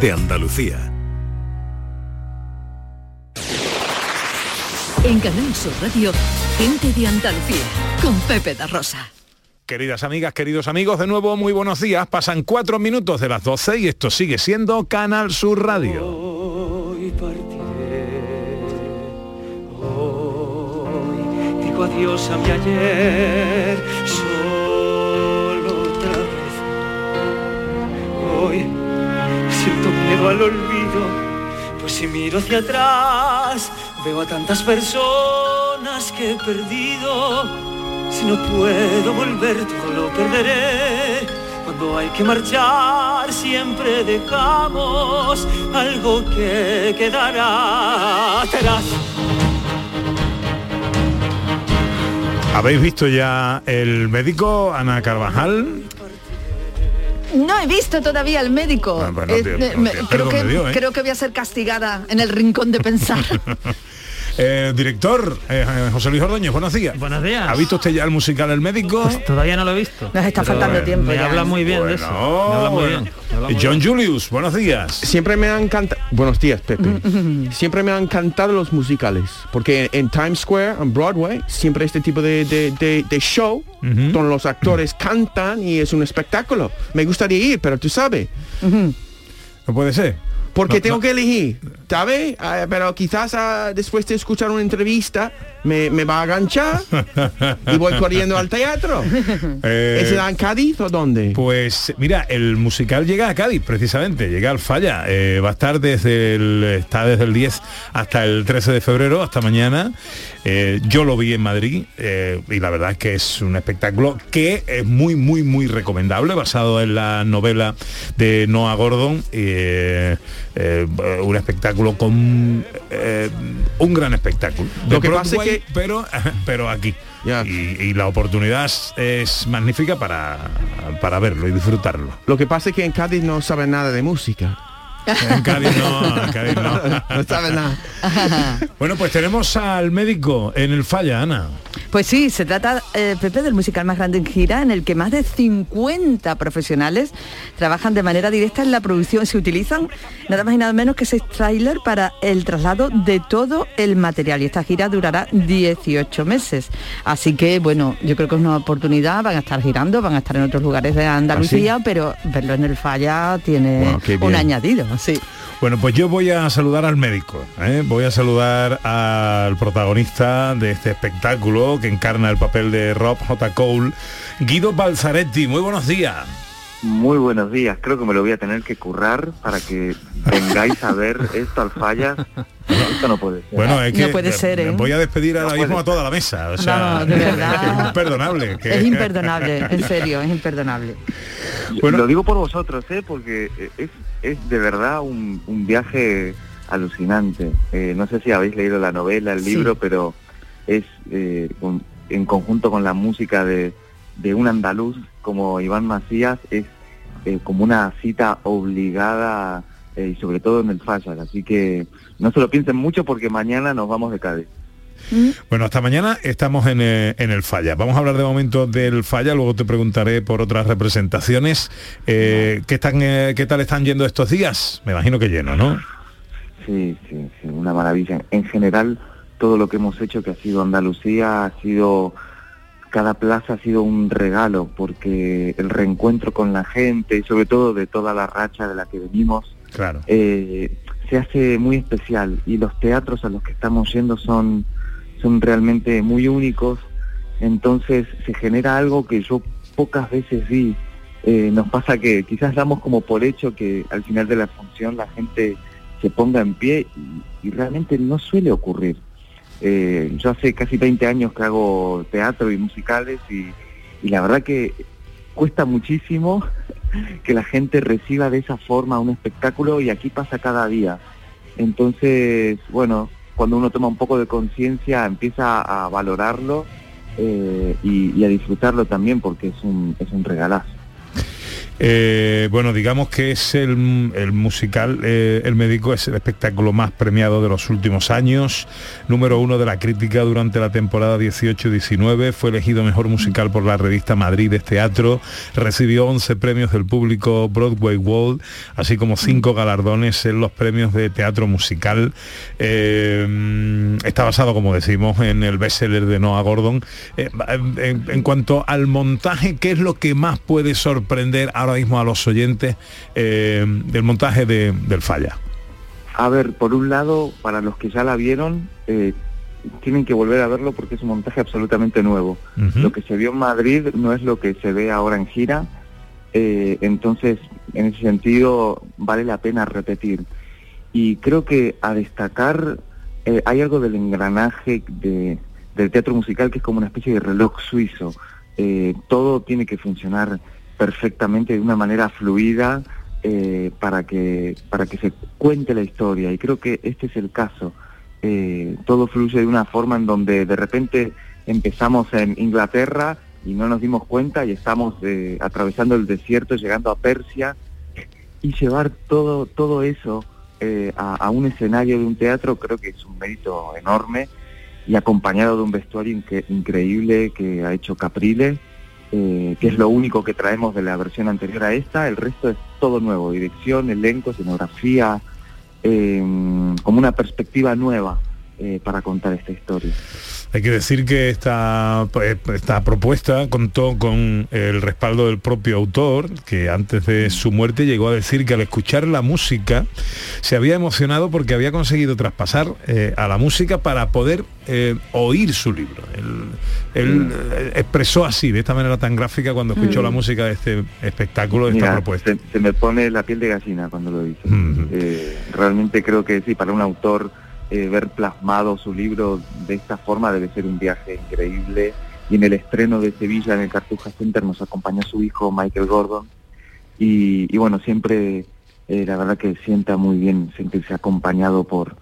de Andalucía. En Canal Sur Radio, gente de Andalucía, con Pepe da Rosa. Queridas amigas, queridos amigos, de nuevo muy buenos días. Pasan cuatro minutos de las 12 y esto sigue siendo Canal Sur Radio. Hoy partiré, hoy digo adiós a mi ayer, solo otra vez. Hoy al olvido, pues si miro hacia atrás, veo a tantas personas que he perdido. Si no puedo volver, todo lo perderé. Cuando hay que marchar, siempre dejamos algo que quedará atrás. ¿Habéis visto ya el médico, Ana Carvajal? No he visto todavía al médico. Ah, bueno, Eh, tío, no, me- tío, creo, que, me dio, ¿eh? creo que voy a ser castigada en el rincón de pensar. Eh, director, eh, José Luis Ordóñez, buenos días. Buenos días. ¿Ha visto usted ya el musical El Médico? Todavía no lo he visto. Nos está Pero faltando tiempo Me ya. habla muy bien de eso. Me habla muy bueno. bien. me habla muy John bien. Julius, buenos días. Siempre me han encantado, buenos días Pepe, siempre me han encantado los musicales, porque en Times Square, en Broadway, siempre este tipo de, de- de- de show, donde los actores cantan y es un espectáculo. Me gustaría ir, pero tú sabes, No puede ser. Porque No, tengo no. que elegir, ¿sabes? Ah, pero quizás ah, después de escuchar una entrevista me, me va a aganchar y voy corriendo al teatro. Eh, ¿Es en Cádiz o dónde? Pues mira, el musical llega a Cádiz precisamente, llega al Falla. Eh, va a estar desde el está desde el 10 hasta el 13 de febrero, hasta mañana. Eh, yo lo vi en Madrid eh, y la verdad es que es un espectáculo que es muy, muy, muy recomendable, basado en la novela de Noah Gordon. eh, eh, un espectáculo con eh, un gran espectáculo. De Lo que pasa es Broadway, pero, pero aquí. Y, y la oportunidad es, es magnífica para, para verlo y disfrutarlo. Lo que pasa es que en Cádiz no saben nada de música. En Cádiz no, en Cádiz no. No saben nada. Bueno, pues tenemos al médico en el falla, Ana. Pues sí, se trata, eh, Pepe, del musical más grande en gira, en el que más de 50 profesionales trabajan de manera directa en la producción. Se utilizan nada más y nada menos que seis trailers para el traslado de todo el material. Y esta gira durará 18 meses. Así que, bueno, yo creo que es una oportunidad. Van a estar girando, van a estar en otros lugares de Andalucía, pero verlo en el falla tiene un bien. Sí. Bueno, pues yo voy a saludar al médico, ¿eh? voy a saludar al protagonista de este espectáculo que encarna el papel de Rob J. Cole, Guido Balzaretti. Muy buenos días. Muy buenos días, creo que me lo voy a tener que currar para que vengáis a ver esto al fallas. Esto no puede ser. Bueno, es No que puede ser, ¿eh? voy a despedir ahora No mismo a toda la mesa. O sea, No, de verdad. es imperdonable. que- Es imperdonable, en serio, es imperdonable. Bueno. Lo digo por vosotros, ¿eh? porque es, es de verdad un, un viaje alucinante. Eh, no sé si habéis leído la novela, el Sí. libro, pero es eh, en conjunto con la música de, de un andaluz como Iván Macías, es eh, como una cita obligada eh, y sobre todo en el Fallas. Así que no se lo piensen mucho porque mañana nos vamos de Cádiz. Bueno, hasta mañana estamos en, eh, en el Falla. Vamos a hablar de momento del Falla, luego te preguntaré por otras representaciones. Eh, ¿qué, están, eh, ¿Qué tal están yendo estos días? Me imagino que lleno, ¿no? Sí, sí, sí, una maravilla. En general, todo lo que hemos hecho que ha sido Andalucía, ha sido, cada plaza ha sido un regalo, porque el reencuentro con la gente y sobre todo de toda la racha de la que venimos, Claro. eh, se hace muy especial y los teatros a los que estamos yendo son, son realmente muy únicos, entonces se genera algo que yo pocas veces vi. Eh, nos pasa que quizás damos como por hecho que al final de la función la gente se ponga en pie y, y realmente no suele ocurrir. Eh, yo hace casi 20 años que hago teatro y musicales y, la verdad que cuesta muchísimo que la gente reciba de esa forma un espectáculo y aquí pasa cada día. Entonces, bueno, cuando uno toma un poco de conciencia empieza a valorarlo eh, y, y a disfrutarlo también porque es un, es un regalazo. Eh, bueno, digamos que es el, musical eh, El médico es el espectáculo más premiado de los últimos años, número uno de la crítica durante la temporada 18-19, fue elegido mejor musical por la revista Madrid de Teatro, recibió 11 premios del público Broadway World, así como cinco galardones en los premios de teatro musical. Eh, está basado, como decimos, en el bestseller de Noah Gordon. En, cuanto al montaje, ¿qué es lo que más puede sorprender a ahora mismo a los oyentes eh, del montaje de, del Falla? A ver, por un lado, para los que ya la vieron, eh, tienen que volver a verlo porque es un montaje absolutamente nuevo. Lo que se vio en Madrid no es lo que se ve ahora en gira, eh, entonces en ese sentido vale la pena repetir. Y creo que a destacar hay algo del engranaje de, del teatro musical que es como una especie de reloj suizo. todo tiene que funcionar perfectamente de una manera fluida eh, para, que, para que se cuente la historia. Y creo que este es el caso. Eh, todo fluye de una forma en donde de repente empezamos en Inglaterra y no nos dimos cuenta y estamos eh, atravesando el desierto, llegando a Persia y llevar todo, todo eso a, a, un escenario de un teatro creo que es un mérito enorme y acompañado de un vestuario increíble que ha hecho Caprile eh, que es lo único que traemos de la versión anterior a esta, el resto es todo nuevo, dirección, elenco, escenografía, em, como una perspectiva nueva eh, para contar esta historia. Hay que decir que esta, pues, esta propuesta contó con el respaldo del propio autor, que antes de su muerte llegó a decir que al escuchar la música se había emocionado porque había conseguido traspasar eh, a la música para poder eh, oír su libro. Él, mm. eh, expresó así, de esta manera tan gráfica, cuando escuchó la mm. música de este espectáculo, de esta propuesta. Se, me pone la piel de gallina cuando lo dice. Mm. realmente creo que sí, para un autor eh, ver plasmado su libro de esta forma debe ser un viaje increíble. Y en el estreno de Sevilla en el Cartuja Center nos acompañó su hijo Michael Gordon. Y, bueno, siempre eh, la verdad que sienta muy bien sentirse acompañado por,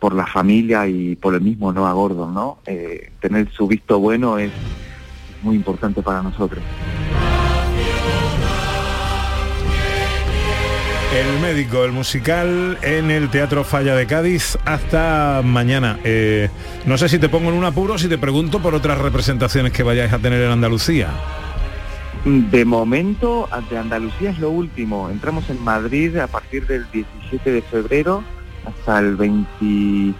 por la familia y por el mismo Noah Gordon, ¿no? Eh, tener su visto bueno es muy importante para nosotros. El médico, el musical en el Teatro Falla de Cádiz hasta mañana. Eh, no sé si te pongo en un apuro si te pregunto por otras representaciones que vayáis a tener en Andalucía. De momento, de Andalucía es lo último. Entramos en Madrid a partir del 17 de febrero hasta el 20...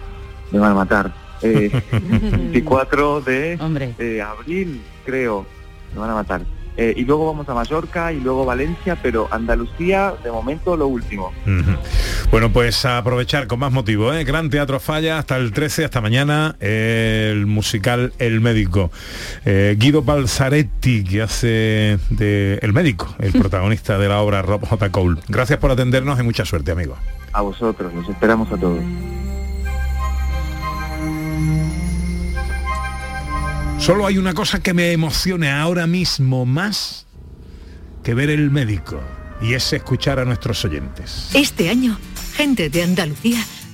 Me van a matar. 24 eh, de eh, abril, creo. Me van a matar. Eh, y luego vamos a Mallorca y luego Valencia, pero Andalucía de momento lo último. Bueno, pues a aprovechar con más motivo, ¿eh? Gran Teatro Falla hasta el 13, hasta mañana, el musical El Médico. Eh, Guido Balzaretti, que hace de El Médico, el protagonista de la obra Rob J. Cole. Gracias por atendernos y mucha suerte, amigo. A vosotros, nos esperamos a todos. Solo hay una cosa que me emocione ahora mismo más que ver el médico y es escuchar a nuestros oyentes. Este año, gente de Andalucía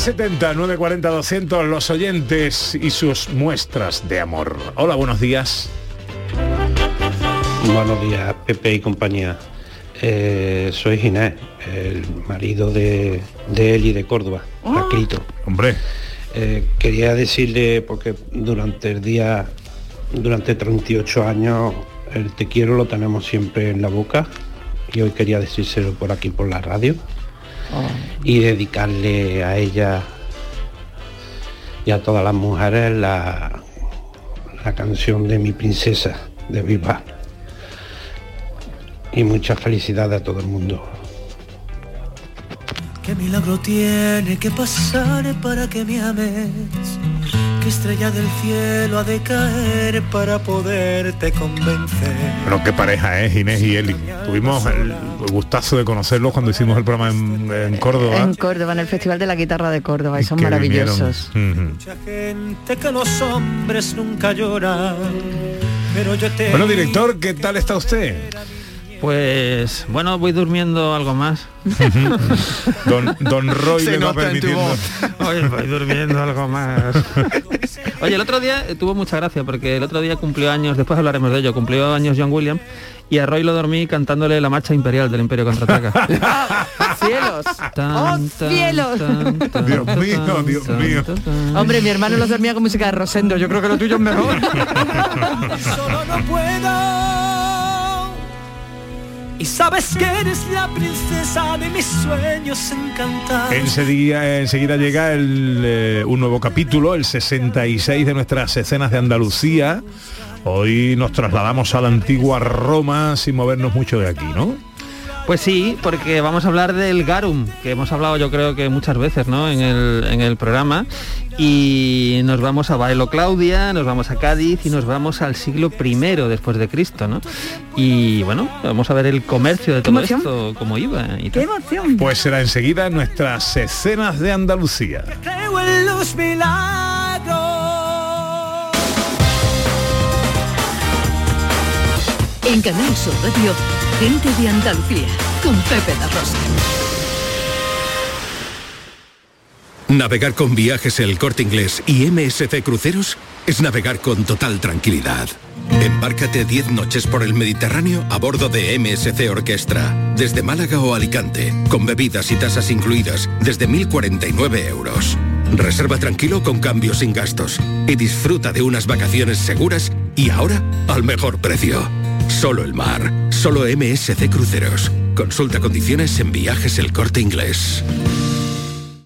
670 940 200 los oyentes y sus muestras de amor. Hola, buenos días. Buenos días, Pepe y compañía. Eh, soy Ginés, el marido de, de Eli de Córdoba, ah. Hombre. Eh, quería decirle, porque durante el día, durante 38 años, el te quiero lo tenemos siempre en la boca y hoy quería decírselo por aquí por la radio y dedicarle a ella y a todas las mujeres la, la canción de mi princesa de Viva. Y mucha felicidad a todo el mundo. ¿Qué milagro tiene que pasar para que me ames? ¿Qué estrella del cielo ha de caer para poderte convencer? Bueno, qué pareja es Inés y Eli. Tuvimos el gustazo de conocerlos cuando hicimos el programa en, en Córdoba. En Córdoba, en el Festival de la Guitarra de Córdoba, y son que maravillosos. Mucha gente que los hombres nunca lloran. Pero yo te Bueno, director, ¿qué tal está usted? Pues bueno, voy durmiendo algo más. Don, don Roy Se le va permitiendo. Oye, voy durmiendo algo más. Oye, el otro día eh, tuvo mucha gracia porque el otro día cumplió años, después hablaremos de ello, cumplió años John Williams y a Roy lo dormí cantándole la marcha imperial del Imperio Contraataca. ¡Cielos! Tan, ¡Oh, tan, cielos! Dios mío, Dios mío. Hombre, mi hermano los dormía con música de Rosendo. Yo creo que lo tuyo es mejor. solo no puedo. Y sabes que eres la princesa de mis sueños encantados. Enseguida, enseguida llega el, eh, un nuevo capítulo, el 66 de nuestras escenas de Andalucía. Hoy nos trasladamos a la antigua Roma sin movernos mucho de aquí, ¿no? Pues sí, porque vamos a hablar del Garum, que hemos hablado yo creo que muchas veces ¿no? en, el, en el programa. Y nos vamos a Bailo Claudia, nos vamos a Cádiz y nos vamos al siglo I después de Cristo, ¿no? Y bueno, vamos a ver el comercio de todo esto, cómo iba. Y ¡Qué emoción! Pues será enseguida en nuestras escenas de Andalucía. En Canal Sur Radio, gente de Andalucía, con Pepe da Rosa. Navegar con viajes El Corte Inglés y MSC Cruceros es navegar con total tranquilidad. Embárcate 10 noches por el Mediterráneo a bordo de MSC Orquestra, desde Málaga o Alicante, con bebidas y tasas incluidas desde 1.049 euros. Reserva tranquilo con cambios sin gastos y disfruta de unas vacaciones seguras y ahora al mejor precio. Solo el mar, solo MSC Cruceros. Consulta condiciones en viajes El Corte Inglés.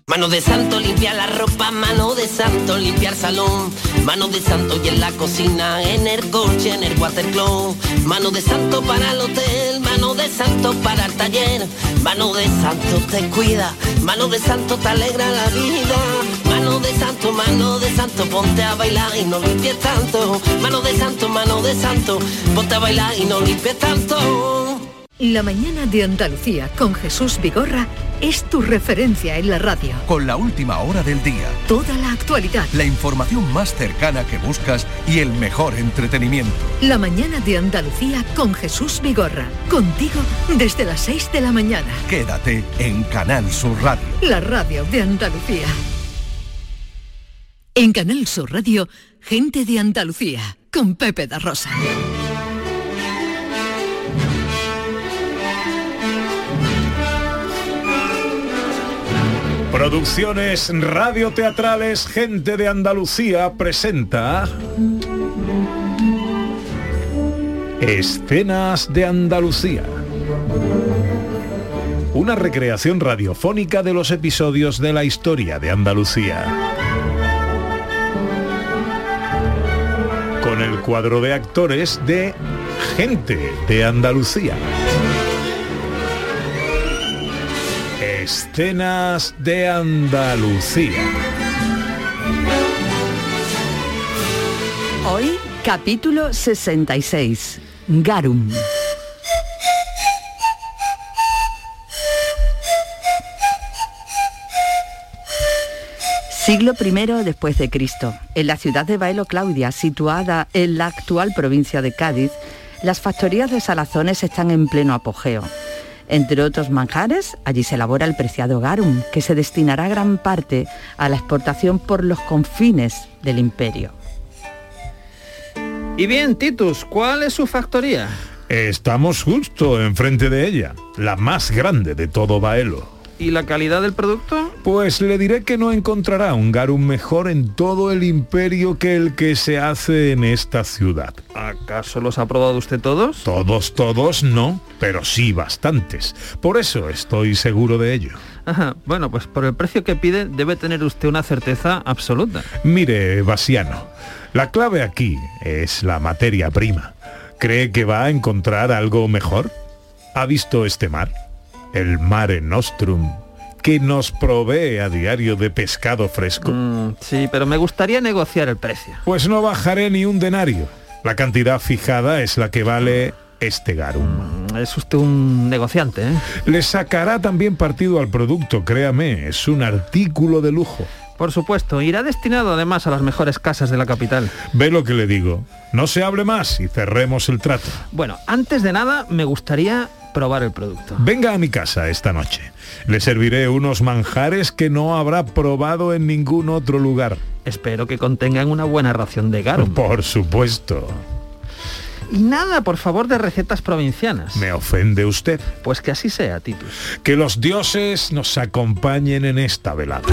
Mano de santo limpia la ropa, mano de santo limpiar salón, mano de santo y en la cocina, en el coche, en el watercloak, mano de santo para el hotel, mano de santo para el taller, mano de santo te cuida, mano de santo te alegra la vida, de santo, mano de santo, ponte a bailar y no limpies tanto, mano de santo, mano de santo, ponte a bailar y no limpies tanto. La mañana de Andalucía con Jesús Vigorra es tu referencia en la radio. Con la última hora del día, Toda la actualidad. la información más cercana que buscas y el mejor entretenimiento. La mañana de Andalucía con Jesús Vigorra. Contigo desde las 6 de la mañana. Quédate en Canal Sur Radio. La radio de Andalucía. En Canal Sur Radio, gente de Andalucía con Pepe da Rosa. Producciones radioteatrales Gente de Andalucía presenta Escenas de Andalucía. Una recreación radiofónica de los episodios de la historia de Andalucía. Con el cuadro de actores de Gente de Andalucía. Escenas de Andalucía. Hoy, capítulo 66. Garum. Siglo I después de Cristo. En la ciudad de Baelo Claudia, situada en la actual provincia de Cádiz, las factorías de salazones están en pleno apogeo. Entre otros manjares, allí se elabora el preciado garum, que se destinará gran parte a la exportación por los confines del imperio. Y bien, Titus, ¿cuál es su factoría? Estamos justo enfrente de ella, la más grande de todo Baelo. ¿Y la calidad del producto? Pues le diré que no encontrará un garum mejor en todo el imperio que el que se hace en esta ciudad. ¿Acaso los ha probado usted todos? Todos, todos no, pero sí bastantes. Por eso estoy seguro de ello. Ajá, bueno, pues por el precio que pide debe tener usted una certeza absoluta. Mire, Basiano, la clave aquí es la materia prima. ¿Cree que va a encontrar algo mejor? ¿Ha visto este mar? El Mare Nostrum, que nos provee a diario de pescado fresco. Mm, sí, pero me gustaría negociar el precio. Pues no bajaré ni un denario. La cantidad fijada es la que vale este garum. Mm, Es usted un negociante, ¿eh? Le sacará también partido al producto, créame, es un artículo de lujo. Por supuesto, irá destinado además a las mejores casas de la capital. Ve lo que le digo. No se hable más y cerremos el trato. Bueno, antes de nada me gustaría probar el producto. Venga a mi casa esta noche. Le serviré unos manjares que no habrá probado en ningún otro lugar. Espero que contengan una buena ración de garum. Por supuesto. Y nada, por favor, de recetas provincianas. ¿Me ofende usted? Pues que así sea, Titus. Que los dioses nos acompañen en esta velada.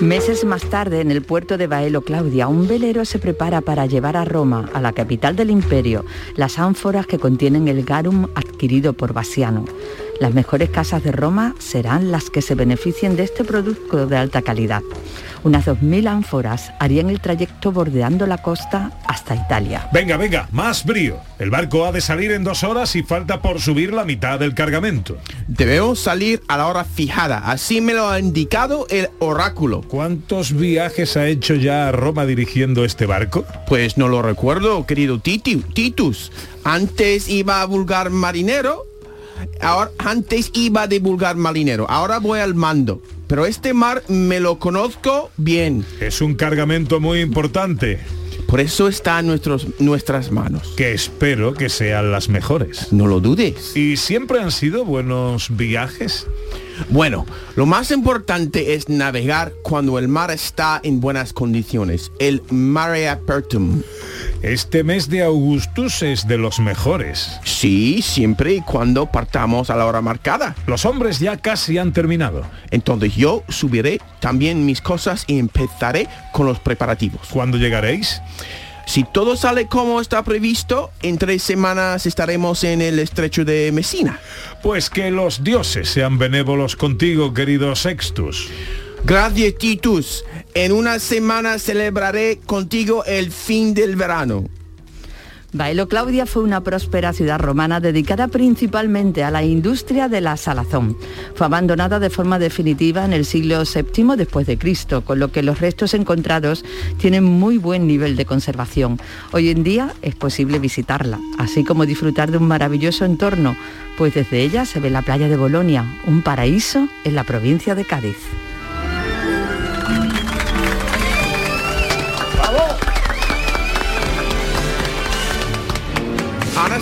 Meses más tarde, en el puerto de Baelo Claudia, un velero se prepara para llevar a Roma, a la capital del imperio, las ánforas que contienen el garum adquirido por Basiano. Las mejores casas de Roma serán las que se beneficien de este producto de alta calidad. Unas 2.000 ánforas harían el trayecto bordeando la costa hasta Italia. Venga, venga, más brío. El barco ha de salir en dos horas y falta por subir la mitad del cargamento. Debemos salir a la hora fijada, así me lo ha indicado el oráculo. ¿Cuántos viajes ha hecho ya a Roma dirigiendo este barco? Pues no lo recuerdo, querido Titi, Titus. Antes iba a vulgar marinero, ahora antes iba de vulgar marinero, ahora voy al mando. Pero este mar me lo conozco bien. Es un cargamento muy importante. Por eso está en nuestros, nuestras manos. Que espero que sean las mejores. No lo dudes. ¿Y siempre han sido buenos viajes? Bueno, lo más importante es navegar cuando el mar está en buenas condiciones. El mare apertum. Este mes de Augustus es de los mejores. Sí, siempre y cuando partamos a la hora marcada. Los hombres ya casi han terminado. Entonces yo subiré también mis cosas y empezaré con los preparativos. ¿Cuándo llegaréis? Si todo sale como está previsto, en tres semanas estaremos en el estrecho de Messina. Pues que los dioses sean benévolos contigo, querido Sextus. Gracias, Titus. En una semana celebraré contigo el fin del verano. Baelo Claudia fue una próspera ciudad romana dedicada principalmente a la industria de la salazón. Fue abandonada de forma definitiva en el siglo VII después de Cristo, con lo que los restos encontrados tienen muy buen nivel de conservación. Hoy en día es posible visitarla, así como disfrutar de un maravilloso entorno, pues desde ella se ve la playa de Bolonia, un paraíso en la provincia de Cádiz.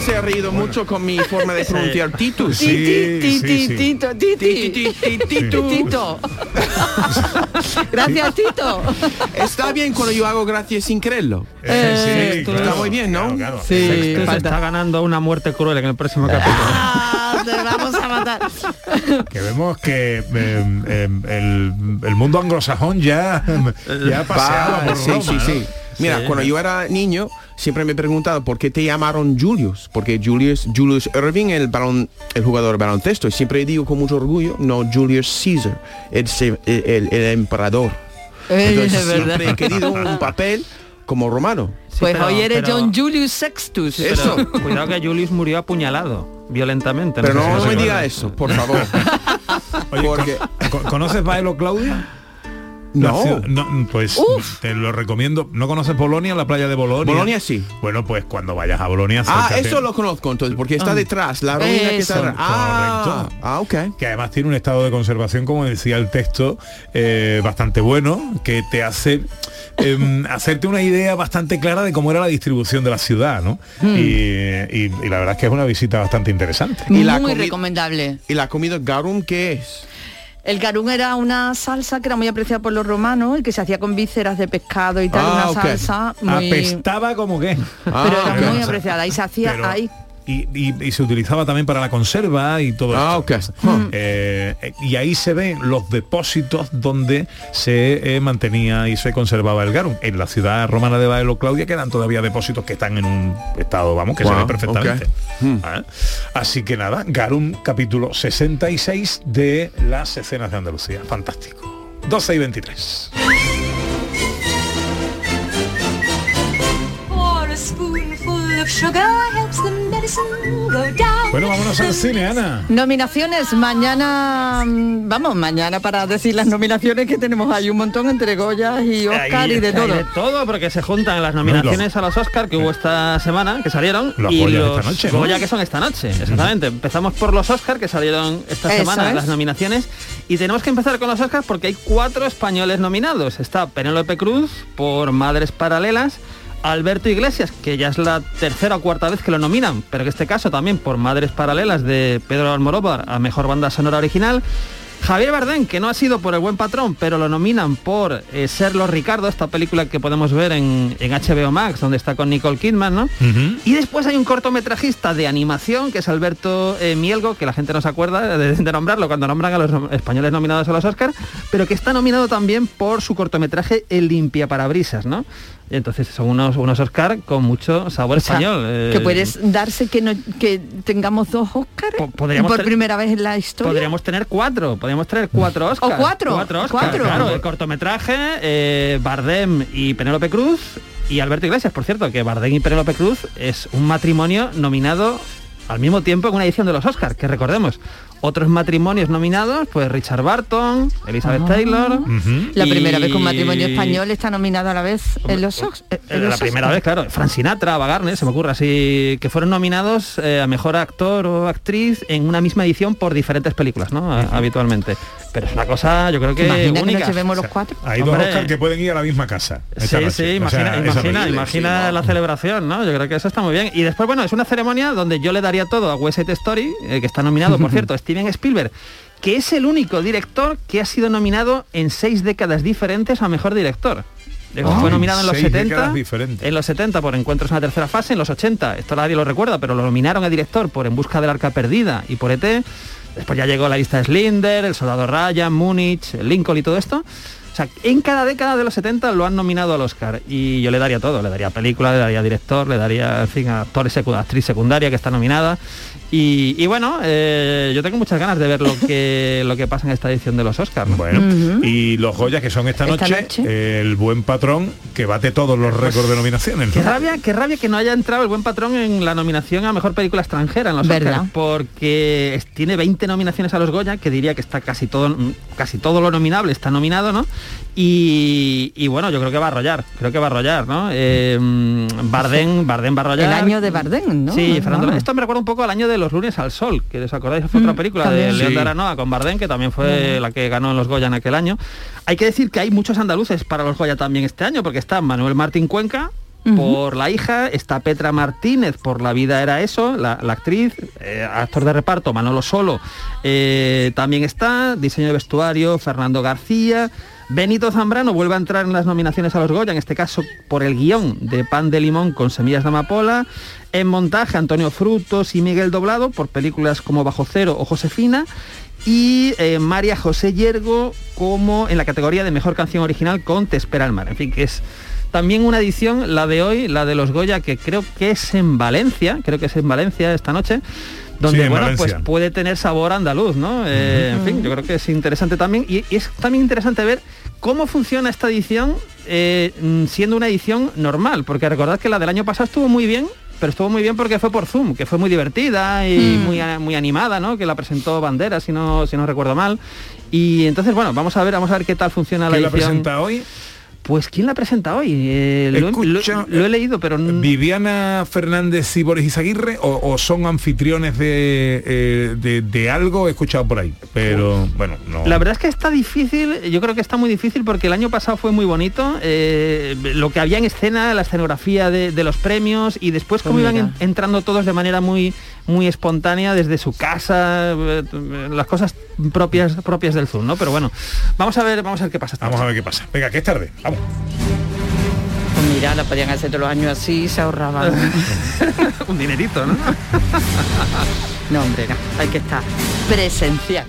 Se ha reído mucho con mi forma de pronunciar Titus. Tito, titi. Tito. Tito. Gracias, Tito. Está bien cuando yo hago gracias sin quererlo. Eh, sí, Está muy bien, ¿no? Claro, claro. Sí, se está ganando una muerte cruel en el próximo capítulo. Ah, te vamos a matar. Que vemos que eh, eh, el, el mundo anglosajón ya, ya ha paseado Va, por sí, Roma, sí, ¿no? sí. Mira, Sí. cuando yo era niño, siempre me he preguntado por qué te llamaron Julius, porque Julius, Julius Irving, el balón, el jugador de baloncesto, y siempre digo con mucho orgullo, no Julius Caesar, el, el- el- el emperador. Entonces es verdad. siempre he querido un papel como romano. Sí, Pues pero- hoy eres pero- John Julius Sextus. Pero Eso. Cuidado que Julius murió apuñalado, violentamente. Pero sé no, me diga eso, por favor. Oye, Porque- ¿con- ¿conoces Baelo Claudia? No. ciudad- no, pues te lo recomiendo. ¿No conoces Bolonia, la playa de Bolonia? Bolonia sí. Bueno, pues cuando vayas a Bolonia, Ah, acércate. eso lo conozco entonces, porque está detrás, la ruina que está detrás. Ah, ah, ok. que además tiene un estado de conservación, como decía el texto, eh, bastante bueno, que te hace em, hacerte una idea bastante clara de cómo era la distribución de la ciudad, ¿no? Hmm. Y, y- y la verdad es que es una visita bastante interesante. Y la Muy recomendable. ¿Y la comida garum qué es? El garum era una salsa que era muy apreciada por los romanos y que se hacía con vísceras de pescado y tal, Ah, una ok. salsa muy... Apestaba como que. Pero Ah, era ok. muy apreciada y se hacía Pero- ahí. Y, y- y se utilizaba también para la conserva y todo Ah, esto. Eh, eh, y ahí se ven los depósitos donde se eh, mantenía y se conservaba el garum. En la ciudad romana de Baelo Claudia quedan todavía depósitos que están en un estado, vamos, que se ven perfectamente. Hmm. Ah, Así que nada, Garum capítulo 66 de las escenas de Andalucía. Fantástico. 12 y 23. Bueno, vámonos al cine, Ana. Nominaciones, mañana, mm, vamos, mañana para decir las nominaciones que tenemos hay un montón entre Goya y Oscar Ahí y de todo. de todo, porque se juntan las nominaciones a los Oscar que hubo esta semana, que salieron, Los y los esta noche, ¿no? Goya que son esta noche, exactamente. Empezamos por los Oscar que salieron esta Eso semana, es. las nominaciones, y tenemos que empezar con los Oscars porque hay cuatro españoles nominados. Está Penélope Cruz por Madres Paralelas, Alberto Iglesias, que ya es la tercera o cuarta vez que lo nominan, pero que este caso también por Madres Paralelas de Pedro Almodóvar a Mejor Banda Sonora Original. Javier Bardem, que no ha sido por El Buen Patrón, pero lo nominan por eh, Serlo Ricardo, esta película que podemos ver en, en HBO Max, donde está con Nicole Kidman, ¿no? Y después hay un cortometrajista de animación, que es Alberto eh, Mielgo, que la gente no se acuerda de, de nombrarlo cuando nombran a los españoles nominados a los Oscar, pero que está nominado también por su cortometraje El Limpia Parabrisas, ¿no? Y entonces son unos, unos Oscar con mucho sabor O sea, español. eh, que puedes darse que no, que tengamos dos Oscars podríamos por primera vez en la historia. Podríamos tener cuatro, podríamos tener cuatro Oscars. cuatro, Oscars, cuatro. Claro, el cortometraje, eh, Bardem y Penélope Cruz y Alberto Iglesias, por cierto, que Bardem y Penélope Cruz es un matrimonio nominado al mismo tiempo en una edición de los Oscars, que recordemos. Otros matrimonios nominados, pues Richard Barton, Elizabeth Ah. Taylor. La y- primera vez que un matrimonio español está nominado a la vez en los Oscars. Eh, La primera vez, claro. Frank Sinatra, Ava Gardner, se me ocurre así, que fueron nominados eh, a mejor actor o actriz en una misma edición por diferentes películas, ¿no? A- Habitualmente. Pero es una cosa, yo creo que Imagina que única. nos llevemos los cuatro. Hay dos Hombre. Oscar que pueden ir a la misma casa. Sí, noche. sí, O sea, imagina, imagina, imagina la celebración, ¿no? Yo creo que eso está muy bien. Y después, bueno, es una ceremonia donde yo le daría todo a West Side Story, eh, que está nominado, por cierto, Steven Spielberg, que es el único director que ha sido nominado en seis décadas diferentes a Mejor Director. Fue nominado en los seis 70, décadas diferentes. en los 70 por Encuentros en la tercera fase, en los 80, esto nadie lo recuerda, pero lo nominaron a director por En busca del arca perdida y por ET. Después ya llegó la lista de Slinder, El Soldado Ryan, Múnich, Lincoln y todo esto. O sea, en cada década de los 70 lo han nominado al Oscar y yo le daría todo, le daría película, le daría director, le daría, en fin, actor, secu- actriz secundaria que está nominada. Y, y bueno, eh, yo tengo muchas ganas de ver lo que lo que pasa en esta edición de los Oscars. ¿no? Bueno, y los Goya que son esta Esta noche, noche. el buen patrón que bate todos los récords de nominaciones. Qué ¿no? rabia, qué rabia que no haya entrado el buen patrón en la nominación a mejor película extranjera en los ¿Verdad? Oscars, porque tiene 20 nominaciones a los Goya, que diría que está casi todo casi todo lo nominable está nominado, ¿no? Y, y bueno, yo creo que va a arrollar, creo que va a arrollar, ¿no? Eh, Bardem, Bardem va a arrollar. El año de Bardem, ¿no? Sí, Fernando, esto me recuerda un poco al año de los lunes al sol, que os acordáis, fue otra Mm, película también. de León Sí. de Aranoa con Bardem, que también fue la que ganó en los Goya en aquel año. Hay que decir que hay muchos andaluces para los Goya también este año, porque está Manuel Martín Cuenca, por la hija, está Petra Martínez por La vida era eso, la, la actriz, eh, actor de reparto Manolo Solo, eh, también está, diseño de vestuario Fernando García, Benito Zambrano vuelve a entrar en las nominaciones a los Goya, en este caso por el guion de Pan de Limón con Semillas de Amapola, en montaje Antonio Frutos y Miguel Doblado por películas como Bajo Cero o Josefina, y eh, María José Yergo como en la categoría de mejor canción original con Te espera el mar. En fin, que es también una edición, la de hoy, la de los Goya, que creo que es en Valencia, creo que es en Valencia esta noche, donde Sí, bueno, Valencia. pues puede tener sabor andaluz, ¿no? Eh, En fin, yo creo que es interesante también y, y es también interesante ver cómo funciona esta edición eh, siendo una edición normal, porque recordad que la del año pasado estuvo muy bien, pero estuvo muy bien porque fue por Zoom, que fue muy divertida y Mm. muy, muy animada, ¿no? Que la presentó Bandera, si no, si no recuerdo mal. Y entonces, bueno, vamos a ver, vamos a ver qué tal funciona la ¿Quién la edición. presenta hoy? Pues ¿quién la presenta hoy? Eh, lo, he- lo- Escucha, lo he leído, pero ¿Viviana Fernández y Boris Izaguirre o, o son anfitriones de, eh, de, de algo? He escuchado por ahí, pero bueno, no. La verdad es que está difícil, yo creo que está muy difícil porque el año pasado fue muy bonito, eh, lo que había en escena, la escenografía de, de los premios y después cómo Pues iban mira. en- entrando todos de manera muy muy espontánea desde su casa, eh, las cosas propias propias del Zoom, ¿no? Pero bueno, vamos a ver, vamos a ver qué pasa. Vamos a ver qué pasa. Venga, que es tarde. Vamos. Pues Navidad la podían hacer todos los años así y se ahorraban. Un dinerito, ¿no? no, hombre, no. Hay que estar presencial.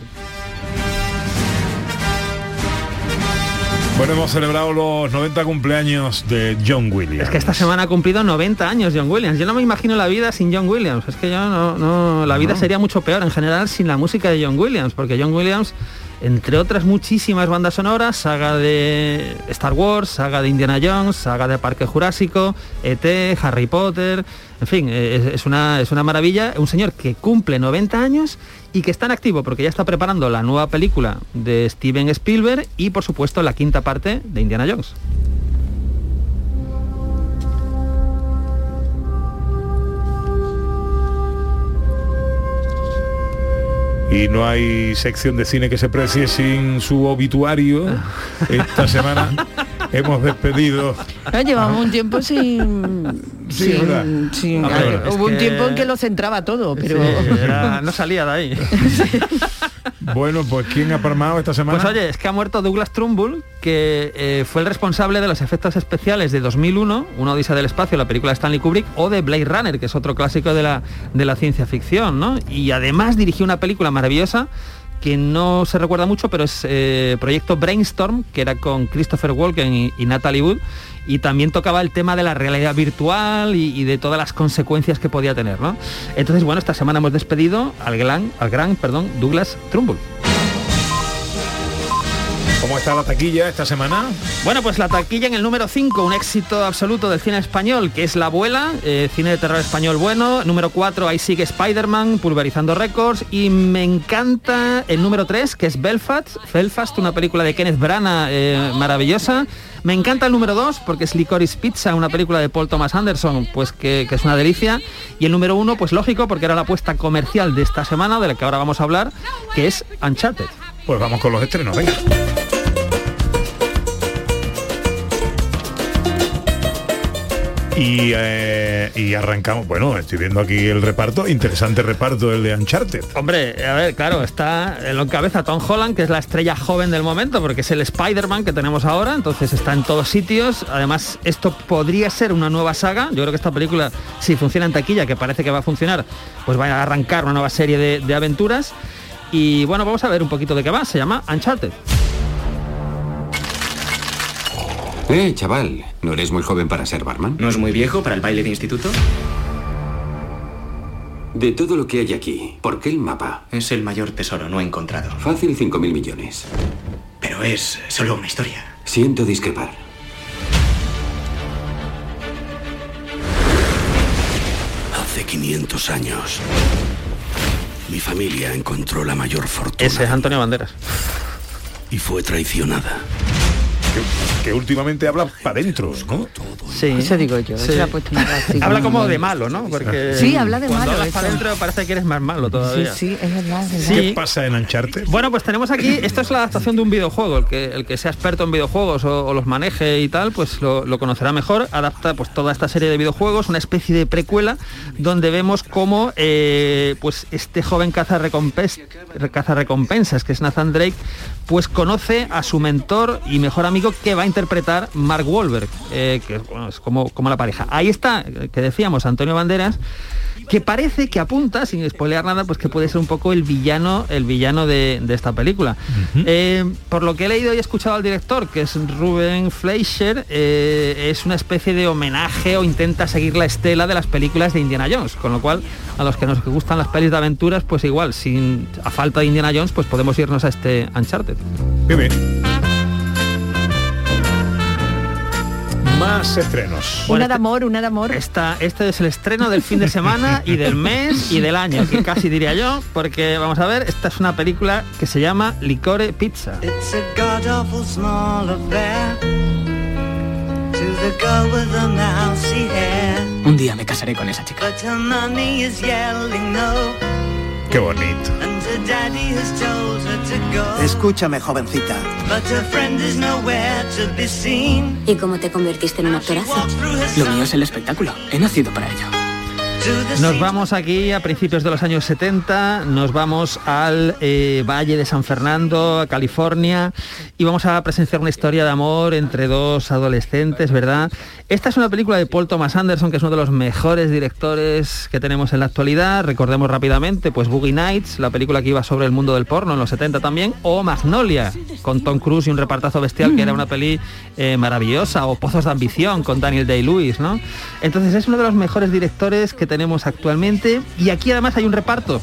Bueno, hemos celebrado los 90 cumpleaños de John Williams. Es que esta semana ha cumplido 90 años John Williams. Yo no me imagino la vida sin John Williams. Es que yo no, no la vida No. sería mucho peor en general sin la música de John Williams, porque John Williams, entre otras muchísimas bandas sonoras, saga de Star Wars, saga de Indiana Jones, saga de Parque Jurásico, ET, Harry Potter, en fin, eh, es, es una, es una maravilla. Un señor que cumple 90 años y que está en activo porque ya está preparando la nueva película de Steven Spielberg y por supuesto la quinta parte de Indiana Jones. Y no hay sección de cine que se precie sin su obituario. Esta semana hemos despedido. No, llevamos un tiempo sin... Sí, ¿verdad? sin, sin- Ah, ver, hubo un tiempo en que lo centraba todo, pero... Era- no salía de ahí. Bueno, pues ¿quién ha palmado esta semana? Pues oye, es que ha muerto Douglas Trumbull, que eh, fue el responsable de los efectos especiales de 2001, Una odisea del espacio, la película de Stanley Kubrick, o de Blade Runner, que es otro clásico de la, de la ciencia ficción, ¿no? Y además dirigió una película maravillosa que no se recuerda mucho, pero es eh, Proyecto Brainstorm, que era con Christopher Walken y, Natalie Wood, y también tocaba el tema de la realidad virtual y, y de todas las consecuencias que podía tener, ¿no? Entonces, bueno, esta semana hemos despedido al gran, al gran perdón, Douglas Trumbull. ¿Cómo está la taquilla esta semana? Bueno, pues la taquilla en el número 5, un éxito absoluto del cine español, que es La Abuela, eh, cine de terror español bueno. Número 4, ahí sigue Spider-Man, pulverizando récords. Y me encanta el número 3, que es Belfast, Belfast, una película de Kenneth Branagh eh, maravillosa. Me encanta el número 2 porque es Licorice Pizza, una película de Paul Thomas Anderson, pues que, que es una delicia. Y el número 1, pues lógico, porque era la apuesta comercial de esta semana, de la que ahora vamos a hablar, que es Uncharted. Pues vamos con los estrenos, venga. Y, eh, y arrancamos, bueno, estoy viendo aquí el reparto, interesante reparto el de Uncharted. Hombre, a ver, claro, está en lo encabeza Tom Holland, que es la estrella joven del momento, porque es el Spider-Man que tenemos ahora, entonces está en todos sitios. Además, esto podría ser una nueva saga. Yo creo que esta película, si funciona en taquilla, que parece que va a funcionar, pues va a arrancar una nueva serie de, de aventuras. Y bueno, vamos a ver un poquito de qué va. Se llama Uncharted. Eh, chaval, ¿no eres muy joven para ser barman? ¿No es muy viejo para el baile de instituto? De todo lo que hay aquí, ¿por qué el mapa? Es el mayor tesoro no encontrado. Fácil 5.000 millones. Pero es solo una historia. Siento discrepar. Hace 500 años, mi familia encontró la mayor fortuna Ese es Antonio Banderas. y fue traicionada. Que, que últimamente habla para adentro, ¿no? Sí. Eso digo yo, Sí. se ha Habla como de malo, ¿no? Porque Sí, habla de cuando malo, hablas eso. para adentro parece que eres más malo todavía. Sí, sí, es verdad, es verdad. Sí. ¿Qué pasa en Uncharted? Bueno, pues tenemos aquí, esto es la adaptación de un videojuego, el que, el que sea experto en videojuegos o, o los maneje y tal, pues lo, lo conocerá mejor. Adapta pues toda esta serie de videojuegos, una especie de precuela, donde vemos cómo eh, pues este joven caza, recompensas, que es Nathan Drake, pues conoce a su mentor y mejor amigo que va a interpretar Mark Wahlberg, eh, que bueno, es como, como la pareja. Ahí está, eh, que decíamos, Antonio Banderas, que parece que apunta, sin spoilear nada, pues que puede ser un poco el villano, el villano de, de esta película. Eh, por lo que he leído y escuchado al director, que es Ruben Fleischer, eh, es una especie de homenaje o intenta seguir la estela de las películas de Indiana Jones, con lo cual a los que nos gustan las pelis de aventuras, pues igual, sin a falta de Indiana Jones, pues podemos irnos a este Uncharted. Qué bien. Más estrenos. Una de amor, una de amor. Esta, este es el estreno del fin de semana y del mes y del año, que casi diría yo, porque vamos a ver, esta es una película que se llama Licore Pizza. It's a god awful small affair to the girl with the mousy hair. Un día me casaré con esa chica. Qué bonito. and her daddy has told her to go. Escúchame, jovencita. But her friend is nowhere to be seen. ¿Y cómo te convertiste en un actorazo? Lo mío es el espectáculo. He nacido para ello. Nos vamos aquí a principios de los años 70, nos vamos al eh, Valle de San Fernando, a California, y vamos a presenciar una historia de amor entre dos adolescentes, ¿verdad? Esta es una película de Paul Thomas Anderson, que es uno de los mejores directores que tenemos en la actualidad. Recordemos rápidamente, pues Boogie Nights, la película que iba sobre el mundo del porno en los 70 también, o Magnolia, con Tom Cruise y un repartazo bestial, que era una peli eh, maravillosa, o Pozos de Ambición, con Daniel Day-Lewis, ¿no? Entonces es uno de los mejores directores que tenemos actualmente, y aquí además hay un reparto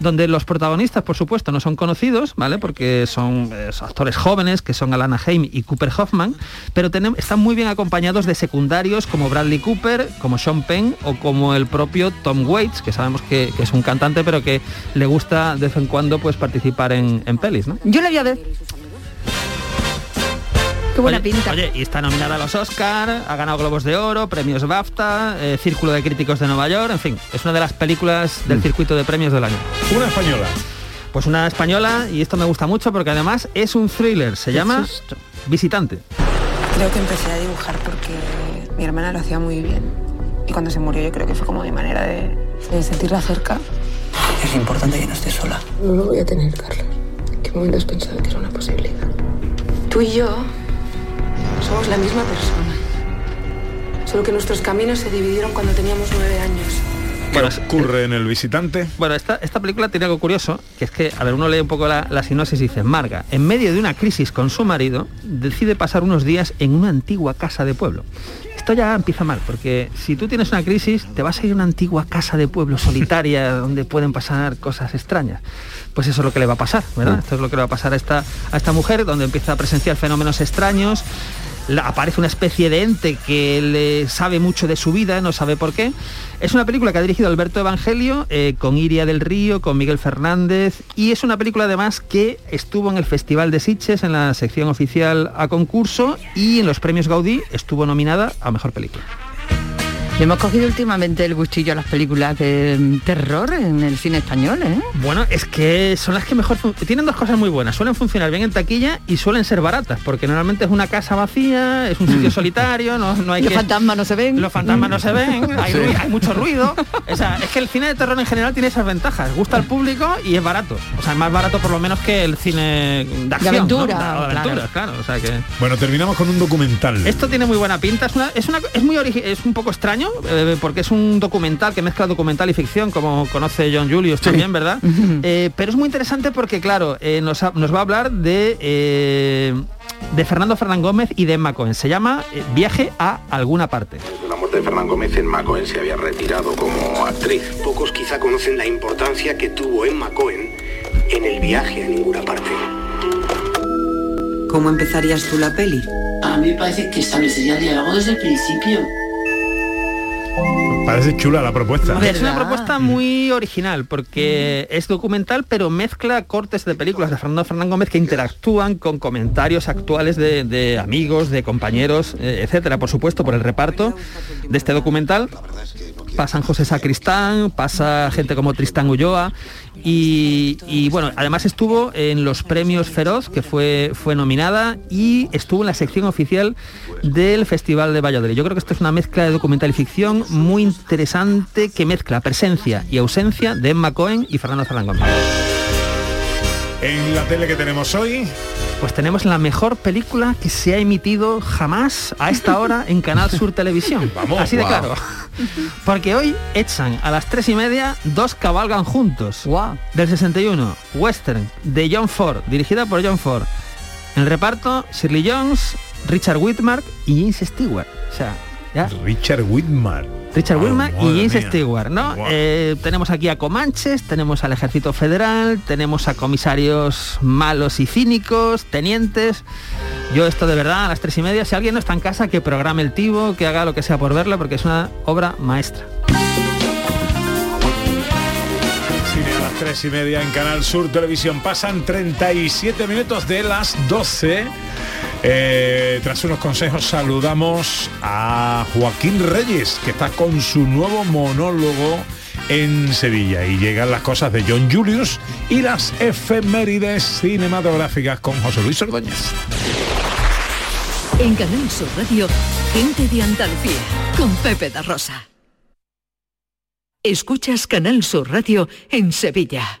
donde los protagonistas, por supuesto, no son conocidos, ¿vale? Porque son, eh, actores jóvenes, que son Alana Haim y Cooper Hoffman, pero están muy bien acompañados de secundarios como Bradley Cooper, como Sean Penn o como el propio Tom Waits, que sabemos que, que es un cantante, pero que le gusta de vez en cuando pues participar en, en pelis, ¿no? Yo la voy a ver. Qué buena Oye, pinta. Oye, y está nominada a los Oscar, ha ganado Globos de Oro, premios BAFTA, eh, Círculo de Críticos de Nueva York, en fin, es una de las películas del circuito de premios del año. Una española. Pues una española, y esto me gusta mucho porque además es un thriller, se llama Visitante. Creo que empecé a dibujar porque mi hermana lo hacía muy bien. Y cuando se murió yo creo que fue como mi manera de, de sentirla cerca. Es importante que no estés sola. No lo voy a tener, Carlos. ¿En qué momento has pensado que era una posibilidad? Tú y yo somos la misma persona. Solo que nuestros caminos se dividieron cuando teníamos nueve años. ¿Qué ocurre en el visitante? Bueno, esta, esta película tiene algo curioso, que es que, a ver, uno lee un poco la, la sinopsis y dice, Marga, en medio de una crisis con su marido, decide pasar unos días en una antigua casa de pueblo. Esto ya empieza mal, porque si tú tienes una crisis, te vas a ir a una antigua casa de pueblo solitaria donde pueden pasar cosas extrañas. Pues eso es lo que le va a pasar, ¿verdad? Esto es lo que le va a pasar a esta, a esta mujer, donde empieza a presenciar fenómenos extraños, aparece una especie de ente que le sabe mucho de su vida, no sabe por qué. Es una película que ha dirigido Alberto Evangelio, eh, con Iria del Río, con Miguel Fernández, y es una película además que estuvo en el Festival de Sitges, en la sección oficial a concurso, y en los premios Gaudí estuvo nominada a Mejor Película. Le hemos cogido últimamente el gustillo a las películas de mm, terror en el cine español, ¿eh? Bueno, es que son las que mejor... Tienen dos cosas muy buenas. Suelen funcionar bien en taquilla y suelen ser baratas, porque normalmente es una casa vacía, es un sitio solitario, no, no hay Los que... fantasmas no se ven. Los fantasmas no se ven, hay, Sí. ru- hay mucho ruido. O sea, es que el cine de terror en general tiene esas ventajas. Gusta al público y es barato. O sea, es más barato por lo menos que el cine de acción. ¿no? aventura, De aventuras, claro. claro. O sea que... Bueno, terminamos con un documental. Esto tiene muy buena pinta, es, una, es, una- es muy origi- es un poco extraño, eh, porque es un documental que mezcla documental y ficción, como conoce John Julius también, ¿verdad? Eh, pero es muy interesante porque, claro, eh, nos, ha- nos va a hablar de, eh, de Fernando Fernán Gómez y de Emma Cohen. Se llama eh, Viaje a alguna parte. La muerte de Fernán Gómez, Emma Cohen se había retirado como actriz. Pocos quizá conocen la importancia que tuvo Emma Cohen en el viaje a ninguna parte. ¿Cómo empezarías tú la peli? A mí me parece que establecería el diálogo desde el principio. Parece chula la propuesta. Es una propuesta muy original porque es documental pero mezcla cortes de películas de Fernando Fernán Gómez que interactúan con comentarios actuales de, de amigos, de compañeros, eh, etcétera. Por supuesto, por el reparto de este documental pasan José Sacristán, pasa gente como Tristán Ulloa y, bueno, además estuvo en los premios Feroz, que fue, fue nominada, y estuvo en la sección oficial del Festival de Valladolid. Yo creo que esto es una mezcla de documental y ficción muy interesante que mezcla presencia y ausencia de Emma Cohen y Fernando Fernán Gómez. En la tele que tenemos hoy, Pues tenemos la mejor película que se ha emitido jamás a esta hora en Canal Sur Televisión. Vamos, Así de claro. Porque hoy echan a las tres y media dos cabalgan juntos. Del 61, Western, de John Ford, dirigida por John Ford. En el reparto, Shirley Jones, Richard Whitmark y James Stewart. O sea, ya. Richard Whitmark. Richard Wilmer madre y James. Stewart, ¿no? Eh, tenemos aquí a Comanches, tenemos al Ejército Federal, tenemos a comisarios malos y cínicos, tenientes. Yo esto de verdad a las tres y media, si alguien no está en casa, que programe el tivo, que haga lo que sea por verla, porque es una obra maestra. Cine a las tres y media en Canal Sur Televisión. Pasan 37 minutos de las 12. Eh, tras unos consejos saludamos a Joaquín Reyes, que está con su nuevo monólogo en Sevilla. Y llegan las cosas de John Julius y las efemérides cinematográficas con José Luis Ordóñez. En Canal Sur Radio, gente de Andalucía, con Pepe da Rosa. Escuchas Canal Sur Radio en Sevilla.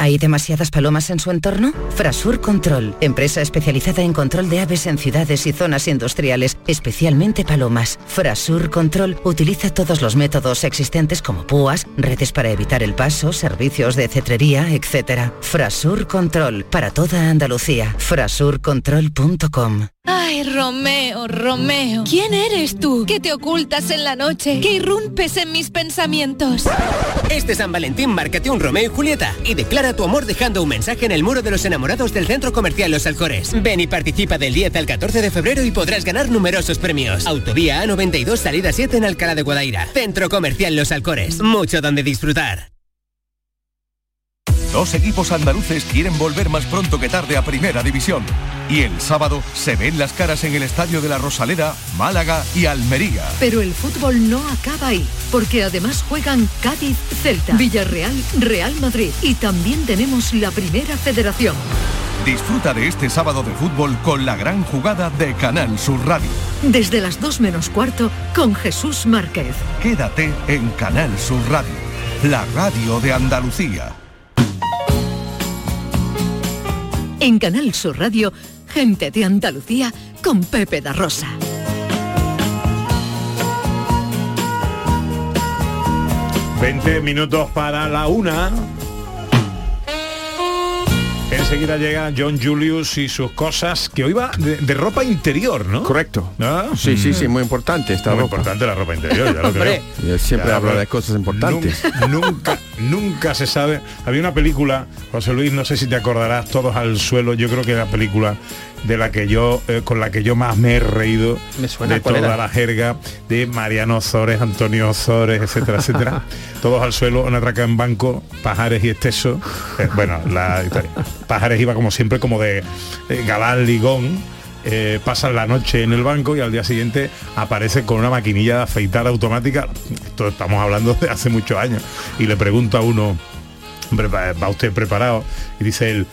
¿Hay demasiadas palomas en su entorno? Frasur Control, empresa especializada en control de aves en ciudades y zonas industriales, especialmente palomas. Frasur Control utiliza todos los métodos existentes como púas, redes para evitar el paso, servicios de cetrería, etc. Frasur Control, para toda Andalucía. Frasurcontrol.com Ay, Romeo, Romeo, ¿quién eres tú? ¿Qué te ocultas en la noche? ¿Qué irrumpes en mis pensamientos? Este San Valentín márcate un Romeo y Julieta y declara tu amor dejando un mensaje en el muro de los enamorados del Centro Comercial Los Alcores. Ven y participa del 10 al 14 de febrero y podrás ganar numerosos premios. Autovía A92 salida 7 en Alcalá de Guadaira. Centro Comercial Los Alcores. Mucho donde disfrutar. Dos equipos andaluces quieren volver más pronto que tarde a Primera División. Y el sábado se ven las caras en el Estadio de la Rosaleda, Málaga y Almería. Pero el fútbol no acaba ahí, porque además juegan Cádiz, Celta, Villarreal, Real Madrid y también tenemos la Primera Federación. Disfruta de este sábado de fútbol con la gran jugada de Canal Sur Radio. Desde las 2 menos cuarto con Jesús Márquez. Quédate en Canal Sur Radio, la radio de Andalucía. En Canal Sur Radio, gente de Andalucía con Pepe da Rosa. ...20 minutos para la una. Enseguida llega John Julius y sus cosas, que hoy va de, de ropa interior, ¿no? Correcto. ¿Ah? Sí, sí, sí, muy importante esta Muy ropa. importante la ropa interior, ya lo creo. Yo siempre Ya, hablo de cosas importantes. Nunca, nunca, se sabe. Había una película, José Luis, no sé si te acordarás, todos al suelo. Yo creo que la película de la que yo, eh, con la que yo más me he reído Me suena, de ¿cuál toda era? la jerga de Mariano Ozores, Antonio Ozores, etcétera, etcétera. todos al suelo, una atraca en banco, Pajares y Esteso. Eh, bueno, la. Pajares iba como siempre como de eh, galán ligón eh, pasan la noche en el banco y al día siguiente aparece con una maquinilla de afeitar automática. Esto estamos hablando de hace muchos años. Y le pregunta a uno, "Hombre, ¿va va usted preparado? Y dice él,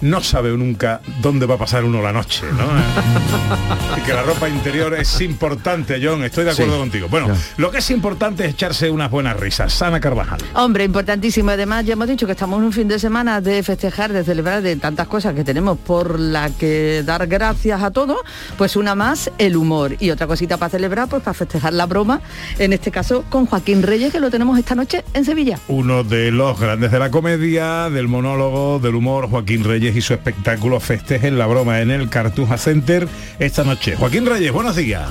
no sabe nunca dónde va a pasar uno la noche, ¿no? y que la ropa interior es importante, John, estoy de acuerdo Sí. contigo. Bueno, lo que es importante es echarse unas buenas risas. Sana Carvajal. Hombre, importantísimo. Además, ya hemos dicho que estamos en un fin de semana de festejar, de celebrar, de tantas cosas que tenemos por la que dar gracias a todos. Pues una más, el humor. Y otra cosita para celebrar, pues para festejar la broma, en este caso con Joaquín Reyes, que lo tenemos esta noche en Sevilla. Uno de los grandes de la comedia, del monólogo, del humor, Joaquín Reyes y su espectáculo Festejen la broma en el Cartuja Center esta noche. Joaquín Reyes, buenos días.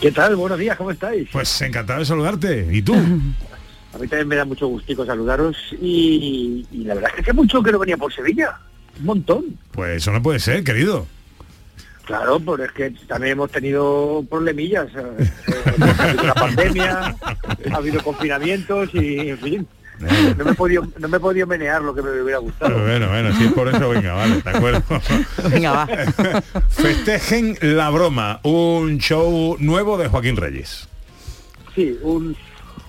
¿Qué tal? Buenos días, ¿cómo estáis? Pues encantado de saludarte. ¿Y tú? A mí también me da mucho gustico saludaros y, y la verdad es que hace mucho que no venía por Sevilla. Un montón. Pues eso no puede ser, querido. Claro, pero es que también hemos tenido problemillas. eh, eh, una pandemia, ha habido confinamientos y, en fin. No me he podido, no me he podido menear lo que me hubiera gustado. Bueno, bueno, si es por eso, venga, vale, de acuerdo. Venga, va. Festejen la broma, un show nuevo de Joaquín Reyes. Sí, un,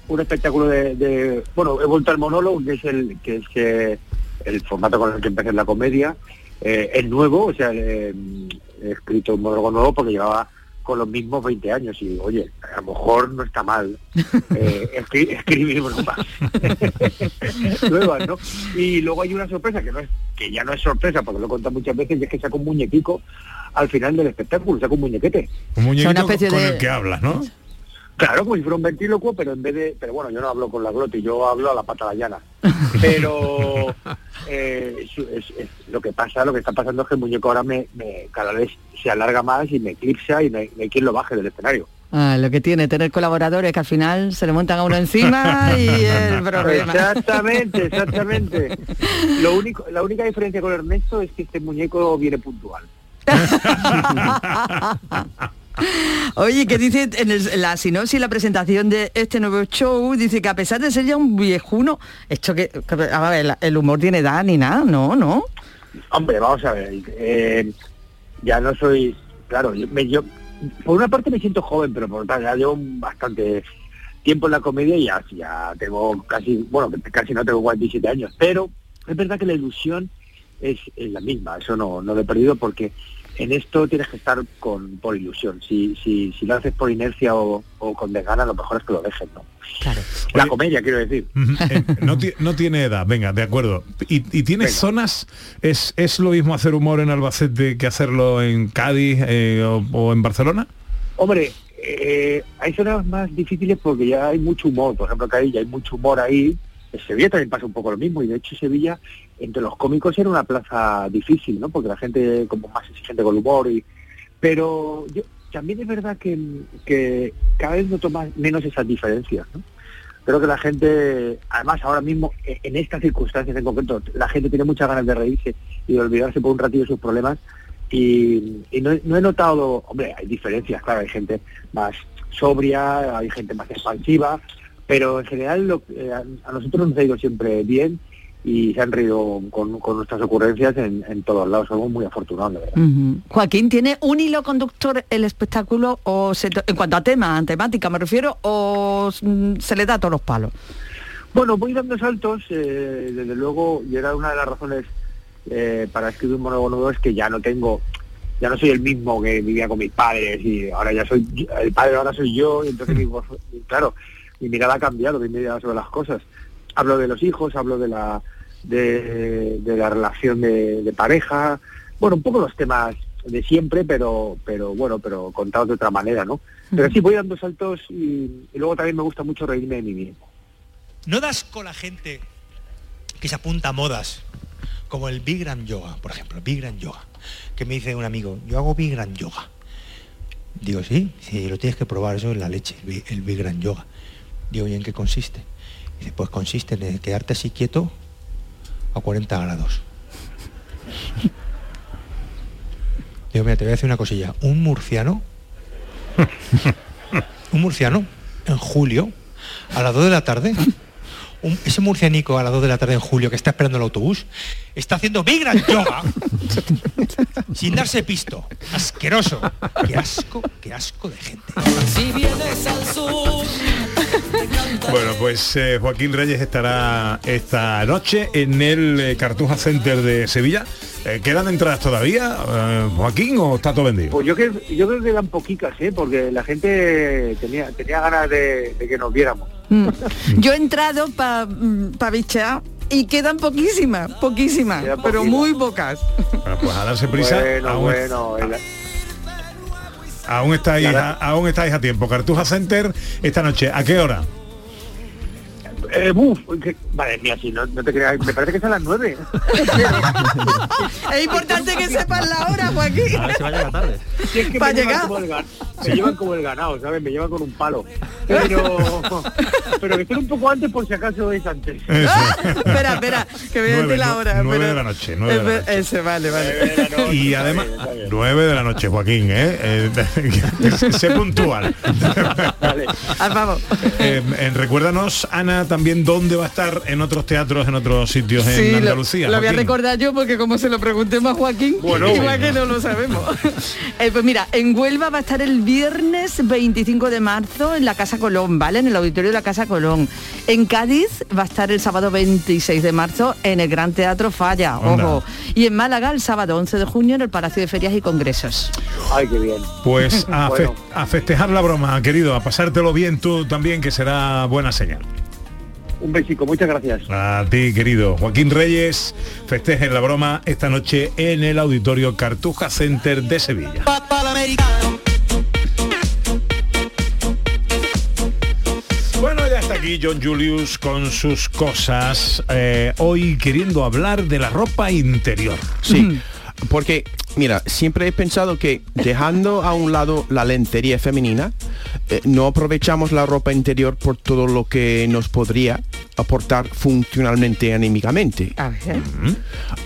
un espectáculo de, de- bueno, he vuelto al monólogo, que es el que es eh, el formato con el que empecé en la comedia. Eh, es nuevo, o sea, eh, he escrito un monólogo nuevo porque llevaba con los mismos 20 años y oye, a lo mejor no está mal eh, escri- escribir bromas nuevas, ¿no? Y luego hay una sorpresa que no es, que ya no es sorpresa porque lo he contado muchas veces y es que saco un muñequico al final del espectáculo, saco un muñequete. Un muñequito una especie con de- el que hablas, ¿no? Claro, como si fuera un ventrílocuo, pero en vez de, pero bueno, yo no hablo con la glotis, yo hablo a la pata la llana. Pero eh, es- es- es- lo que pasa, lo que está pasando es que el muñeco ahora me, me- cada vez se alarga más y me eclipsa y no hay, no hay quien lo baje del escenario. Ah, lo que tiene tener colaboradores que al final se le montan a uno encima y el problema. Exactamente, exactamente. Lo único, la única diferencia con Ernesto es que este muñeco viene puntual. Oye, que dice en, el- la sinopsis, la presentación de este nuevo show, dice que a pesar de ser ya un viejuno, esto que, el humor tiene edad ni nada, no, no. Hombre, vamos a ver. eh, ya no soy, claro, yo, me- yo- por una parte me siento joven, pero por otra ya llevo bastante tiempo en la comedia y ya, ya tengo casi, bueno, casi no tengo 47 años, pero es verdad que la ilusión es, es la misma, eso no, no lo he perdido porque en esto tienes que estar con por ilusión. Si, si, si lo haces por inercia o, o con desgana, lo mejor es que lo dejes, ¿no? Claro. La comedia, quiero decir. Eh, no, ti- no tiene edad, venga, de acuerdo. ¿Y, y tienes zonas? ¿Es, ¿Es lo mismo hacer humor en Albacete que hacerlo en Cádiz eh, o, o en Barcelona? Hombre, eh, hay zonas más difíciles porque ya hay mucho humor. Por ejemplo, ahí ya hay mucho humor ahí. En Sevilla también pasa un poco lo mismo. Y de hecho Sevilla, entre los cómicos, era una plaza difícil, ¿no? Porque la gente como más exigente con el humor. y Pero yo, también es verdad que, cada vez noto más, menos esas diferencias, ¿no? Creo que la gente, además ahora mismo, e- en estas circunstancias en concreto, la gente tiene muchas ganas de reírse y de olvidarse por un ratillo de sus problemas y, no, he- no he notado, hombre, hay diferencias, claro, hay gente más sobria, hay gente más expansiva, pero en general lo- eh, a nosotros nos ha ido siempre bien y se han reído con, con nuestras ocurrencias en, en todos lados, somos muy afortunados, de verdad. Joaquín, ¿tiene un hilo conductor el espectáculo o se en cuanto a tema, temática me refiero, o mm, se le da a todos los palos? Bueno, voy dando saltos, eh, desde luego, y era una de las razones eh, para escribir un monólogo nuevo es que ya no tengo, ya no soy el mismo que vivía con mis padres y ahora ya soy, el padre ahora soy yo y entonces mi voz- y claro, mi mirada ha cambiado, mi mirada sobre las cosas. Hablo de los hijos, hablo de la de, de la relación de, de pareja, bueno, un poco los temas de siempre, pero pero bueno, pero contados de otra manera, ¿no? Pero sí, voy dando saltos y, y luego también me gusta mucho reírme de mí mismo. ¿No das con la gente que se apunta a modas? Como el Bikram Yoga, por ejemplo, Bikram Yoga. Que me dice un amigo, yo hago Bikram Yoga. Digo, sí, sí, lo tienes que probar, eso es la leche, el Bi- el Bikram Yoga. Digo, ¿y en qué consiste? Dice, pues consiste en quedarte así quieto a 40 grados. Te voy a decir una cosilla. Un murciano, un murciano, en julio, a las 2 de la tarde, un- ese murcianico a las 2 de la tarde en julio que está esperando el autobús, está haciendo Bikram Yoga sin darse pisto. Asqueroso. Qué asco, qué asco de gente. Si Bueno, pues eh, Joaquín Reyes estará esta noche en el eh, Cartuja Center de Sevilla. Eh, ¿Quedan entradas todavía, eh, Joaquín, o está todo vendido? Pues yo creo, yo creo que eran poquitas, ¿eh? porque la gente tenía, tenía ganas de, de que nos viéramos. Mm. Yo he entrado para pa bichear y quedan poquísimas, poquísimas, Quedan pero muy pocas. Bueno, pues a darse prisa. Bueno, aún, bueno, el- aún estáis, a, aún estáis a tiempo. Cartuja Center esta noche. ¿A qué hora? Eh, buf, que- madre mía, si no, no te creas, me parece que a las nueve. Es importante que sepas la hora, Joaquín. A ver si va a llegar tarde. Si es que me llevan, llegar. como el, gan- me llevan como el ganado, ¿sabes? Me llevan con un palo. Pero, pero que esté un poco antes por si acaso es antes. espera, espera, que voy a Nueve, decir la hora. nueve espera. de la noche, nueve de la Espe- Ese, vale, vale. Y además, 9 de la noche, Joaquín, ¿eh? Eh, sé puntual. Ah, vamos. Eh, eh, recuérdanos, Ana, también dónde va a estar en otros teatros, en otros sitios en Sí, lo- Andalucía. Lo, voy a recordar yo porque como se lo preguntemos a Joaquín, Bueno, igual bueno. que no lo sabemos. Eh, pues mira, en Huelva va a estar el viernes 25 de marzo en la Casa Colón, ¿vale? En el auditorio de la Casa Colón. En Cádiz va a estar el sábado 26 de marzo en el Gran Teatro Falla, ojo. Y en Málaga el sábado 11 de junio en el Palacio de Ferias y Congresos. Ay, qué bien. Pues a, Bueno. fe- a festejar la broma, querido, a pasártelo bien tú también, que será buena señal. Un besico, muchas gracias. A ti, querido. Joaquín Reyes, festejen la broma esta noche en el Auditorio Cartuja Center de Sevilla. Bueno, ya está aquí John Julius con sus cosas. eh, hoy queriendo hablar de la ropa interior. Sí, porque, mira, siempre he pensado que dejando a un lado la lentería femenina, eh, no aprovechamos la ropa interior por todo lo que nos podría aportar funcionalmente anímicamente. A ver.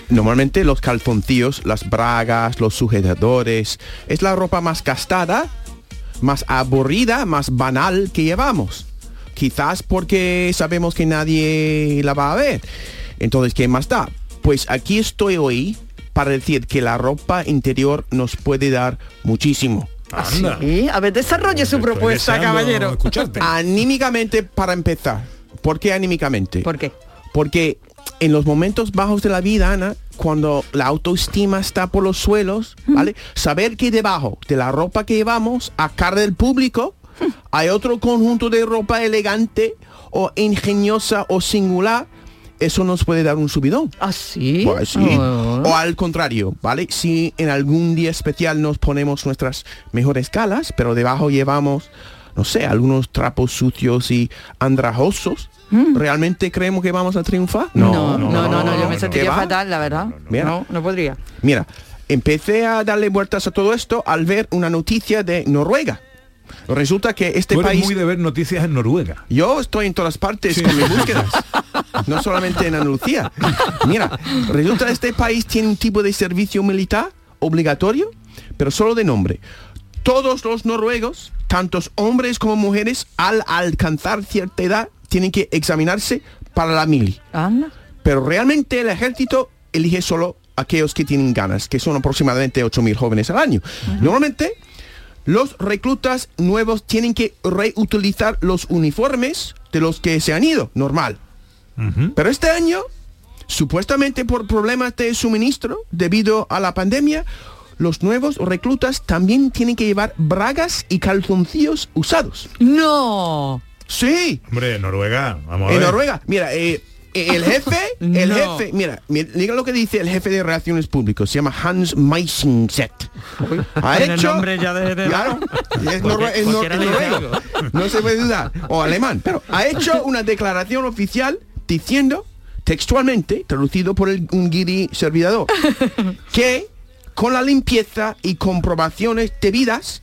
Normalmente los calzoncillos, las bragas, los sujetadores, es la ropa más gastada, más aburrida, más banal que llevamos. Quizás porque sabemos que nadie la va a ver. Entonces, ¿qué más da? Pues aquí estoy hoy para decir que la ropa interior nos puede dar muchísimo. Anda. Sí, a ver, desarrolle su propuesta, caballero. escucharte. Anímicamente para empezar. ¿Por qué anímicamente? ¿Por qué? Porque en los momentos bajos de la vida, Ana, cuando la autoestima está por los suelos, ¿vale? Saber que debajo de la ropa que llevamos, a cara del público, hay otro conjunto de ropa elegante o ingeniosa o singular, eso nos puede dar un subidón. ¿Ah, sí? Pues sí. Oh. O al contrario, ¿vale? Si en algún día especial nos ponemos nuestras mejores calas, pero debajo llevamos, no sé, algunos trapos sucios y andrajosos, ¿realmente creemos que vamos a triunfar? Mm. No, no, no, no, yo me ¿Qué sentiría fatal, la verdad. Mira. No, no podría. Mira, empecé a darle vueltas a todo esto al ver una noticia de Noruega. Resulta que este Tú eres país... muy de ver noticias en Noruega. Yo estoy en todas partes con mis búsquedas. No solamente en Andalucía. Mira, resulta que este país tiene un tipo de servicio militar obligatorio, pero solo de nombre. Todos los noruegos, tantos hombres como mujeres, al alcanzar cierta edad, tienen que examinarse para la mili. Anda. Pero realmente el ejército elige solo aquellos que tienen ganas, que son aproximadamente 8.000 jóvenes al año. Normalmente, los reclutas nuevos tienen que reutilizar los uniformes de los que se han ido, normal. Pero este año, supuestamente por problemas de suministro debido a la pandemia, los nuevos reclutas también tienen que llevar bragas y calzoncillos usados. No. Sí. Hombre, Noruega, vamos a En ver. Noruega, mira, eh, el jefe, el No. jefe, mira, mi- diga lo que dice el jefe de relaciones públicas, se llama Hans Meisenset. Ha hecho, nombre ya de- de- claro, es, nor- es de noruego, no se puede dudar, o alemán, pero ha hecho una declaración oficial diciendo textualmente, traducido por el, un guiri servidor, que con la limpieza y comprobaciones debidas,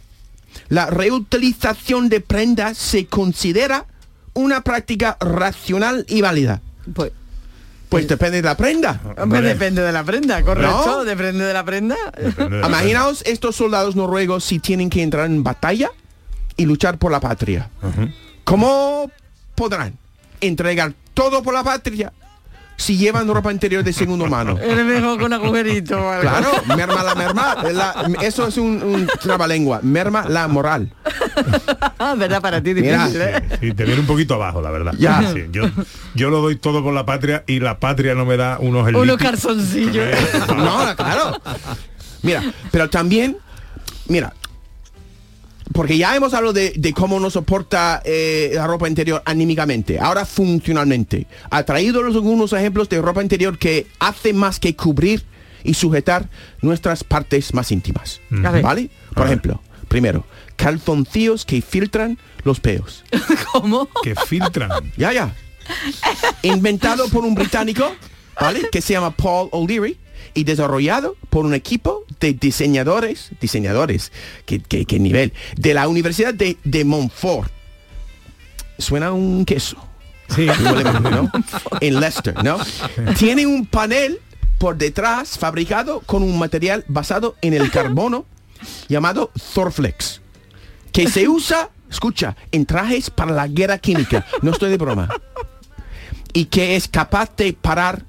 la reutilización de prendas se considera una práctica racional y válida. Pues, Pues depende de la prenda. hombre, depende de la prenda, correcto. ¿No? Depende de la prenda. Imaginaos estos soldados noruegos si tienen que entrar en batalla y luchar por la patria. ¿Cómo podrán entregar todo por la patria si llevan ropa interior de segundo mano? Eres mejor con agujerito. algo. Claro, merma la merma. la- eso es un, un trabalengua. Merma la moral. Ah, verdad, para ti Mira, ¿eh? Sí, te viene un poquito abajo, la verdad. Ya. Sí, yo, yo lo doy todo por la patria y la patria no me da unos Unos calzoncillos. No, claro. Mira, pero también, mira, porque ya hemos hablado de, de cómo nos soporta eh, la ropa interior anímicamente, ahora funcionalmente. Ha traído algunos ejemplos de ropa interior que hace más que cubrir y sujetar nuestras partes más íntimas. ¿Vale? Por ejemplo, primero, calzoncillos que filtran los peos. ¿Cómo? Que filtran. Ya, ya. Inventado por un británico, ¿vale? Que se llama Paul O'Leary y desarrollado por un equipo de diseñadores, diseñadores, ¿qué, qué- qué nivel? De la Universidad de, de Montfort. Suena un queso. Sí. ¿no? En Leicester, ¿no? Tiene un panel por detrás fabricado con un material basado en el carbono llamado Thorflex, que se usa, escucha, en trajes para la guerra química. No estoy de broma. Y que es capaz de parar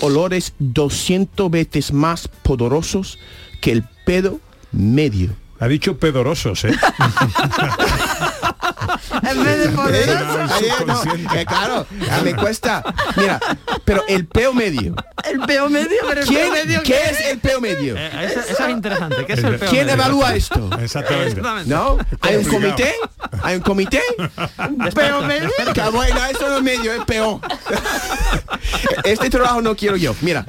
olores 200 veces más poderosos que el pedo medio. Ha dicho pedorosos, ¿eh? En vez de poderoso. No, eh, claro, me cuesta. Mira, pero el peo medio. El peo medio, pero el ¿Quién- peo medio. ¿Qué es el peo medio? Eh, eso, eso es interesante. ¿Qué es el peor ¿Quién medio? evalúa esto? Exactamente. Exactamente. ¿No? ¿Hay un comité? ¿Hay un comité? Peo medio. Que bueno, eso no es medio, es peor. Este trabajo no quiero yo. Mira.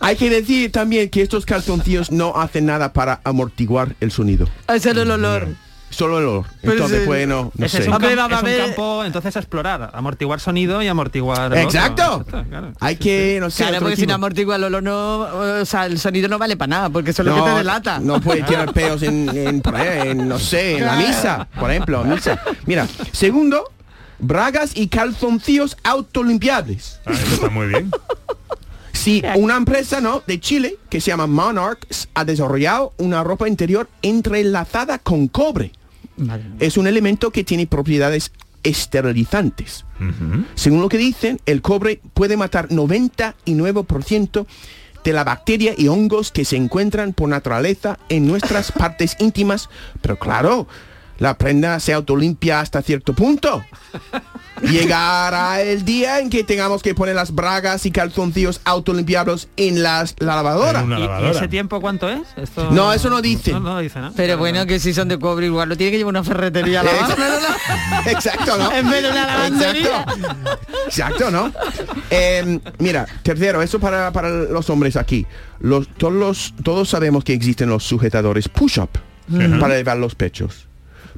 Hay que decir también que estos calzoncillos no hacen nada para amortiguar el sonido. Ese es el olor. Solo el olor. Pero Entonces, sí. bueno, no Ese sé. es un, Hombre, camp- va- va es un a ver- campo entonces a explorar, amortiguar sonido y amortiguar el. Exacto. Claro. Hay que, no sé, Claro, otro porque sin tipo. amortigua el olor no, o sea, el sonido no vale para nada, porque eso es lo que te delata. No puede tirar peos en, en, por ahí, en, no sé, en la misa, por ejemplo, misa. Mira, segundo, bragas y calzoncillos autolimpiables. Ah, eso está muy bien. Si una empresa ¿no? de Chile que se llama Monarchs ha desarrollado una ropa interior entrelazada con cobre. Es un elemento que tiene propiedades esterilizantes. Según lo que dicen, el cobre puede matar 99% de la bacteria y hongos que se encuentran por naturaleza en nuestras partes íntimas. Pero claro, la prenda se autolimpia hasta cierto punto. Llegará el día en que tengamos que poner las bragas y calzoncillos autolimpiables en las, la lavadora. En una ¿Y- ¿Y, lavadora. ese tiempo cuánto es? Esto- No, eso no dice. No, no dice, ¿no? Pero bueno, que si son de cobre igual lo tiene que llevar una ferretería a lavar. Exacto, ¿no? En vez de una lavandería. Exacto, Exacto, ¿no? Eh, mira, tercero, eso para, para los hombres aquí. Los, todos, los, todos sabemos que existen los sujetadores push-up para elevar los pechos.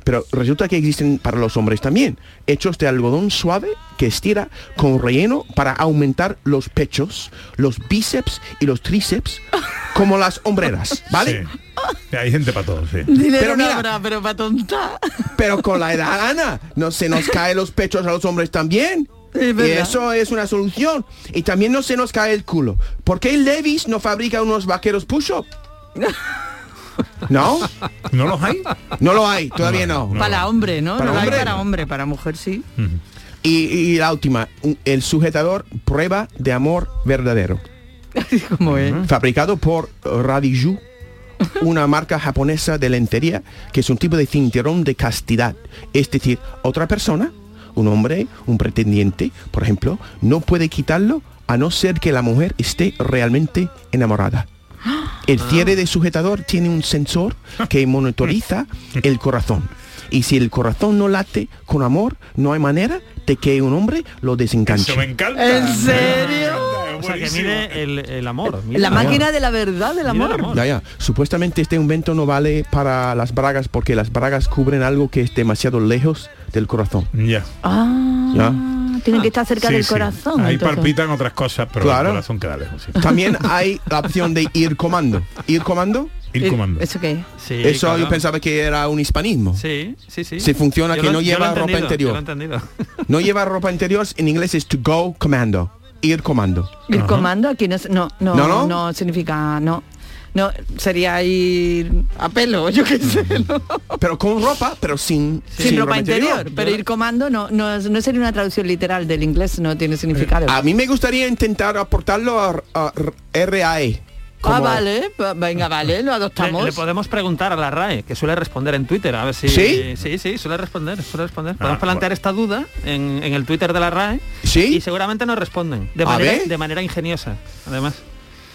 Pero resulta que existen para los hombres también, hechos de algodón suave que estira con relleno para aumentar los pechos, los bíceps y los tríceps, como las hombreras, ¿vale? Sí. Hay gente para todo, sí. Dinero Pero no mira- habrá, pero para tontar. Pero con la edad, Ana, no se nos caen los pechos a los hombres también. Es y eso es una solución. Y también no se nos cae el culo. ¿Por qué Levis no fabrica unos vaqueros push-up? ¿No? ¿No los hay? No lo hay, todavía no. Para hombre, ¿no? Para no lo hay hombre. para hombre, para mujer sí. Y, y la última, el sujetador prueba de amor verdadero. ¿Cómo es? Fabricado por Radiju, una marca japonesa de lentería que es un tipo de cinturón de castidad. Es decir, otra persona, un hombre, un pretendiente, por ejemplo, no puede quitarlo a no ser que la mujer esté realmente enamorada. El cierre de sujetador tiene un sensor que monitoriza el corazón. Y si el corazón no late con amor, no hay manera de que un hombre lo desenganche. Eso me encanta. ¿En serio? O sea, que mide el, el amor. mide La el amor. máquina de la verdad del amor. Ya, ya. Supuestamente este invento no vale para las bragas porque las bragas cubren algo que es demasiado lejos del corazón. Ya. Ah, Ya. Tiene que estar cerca Sí, del sí. corazón. Ahí entonces. palpitan otras cosas, pero Claro. el corazón queda lejos. sí. También hay la opción de ir comando. Ir comando, Ir Eh, comando. ¿Eso qué? Sí, eso claro. yo pensaba que era un hispanismo. Sí, sí, sí. Si funciona, Yo que lo- no lleva ropa interior. yo lo he entendido. No lleva ropa interior, en inglés es to go commando. Ir comando. El comando aquí no, no, ¿No, no, no? significa, no. No, sería ir a pelo, yo qué sé, ¿no? Pero con ropa, pero sin, Sin, ropa, interior. Pero ir comando no, no, es- no sería una traducción literal del inglés, no tiene significado. A mí me gustaría intentar aportarlo a, a RAE. ah, vale, venga, vale, lo adoptamos. le podemos preguntar a la RAE, que suele responder en Twitter, a ver si... ¿Sí? Sí, sí, suele responder, suele responder. Podemos Ah, plantear esta duda en, en el Twitter de la RAE ¿Sí? y seguramente nos responden. De A manera, ver. de manera ingeniosa, además.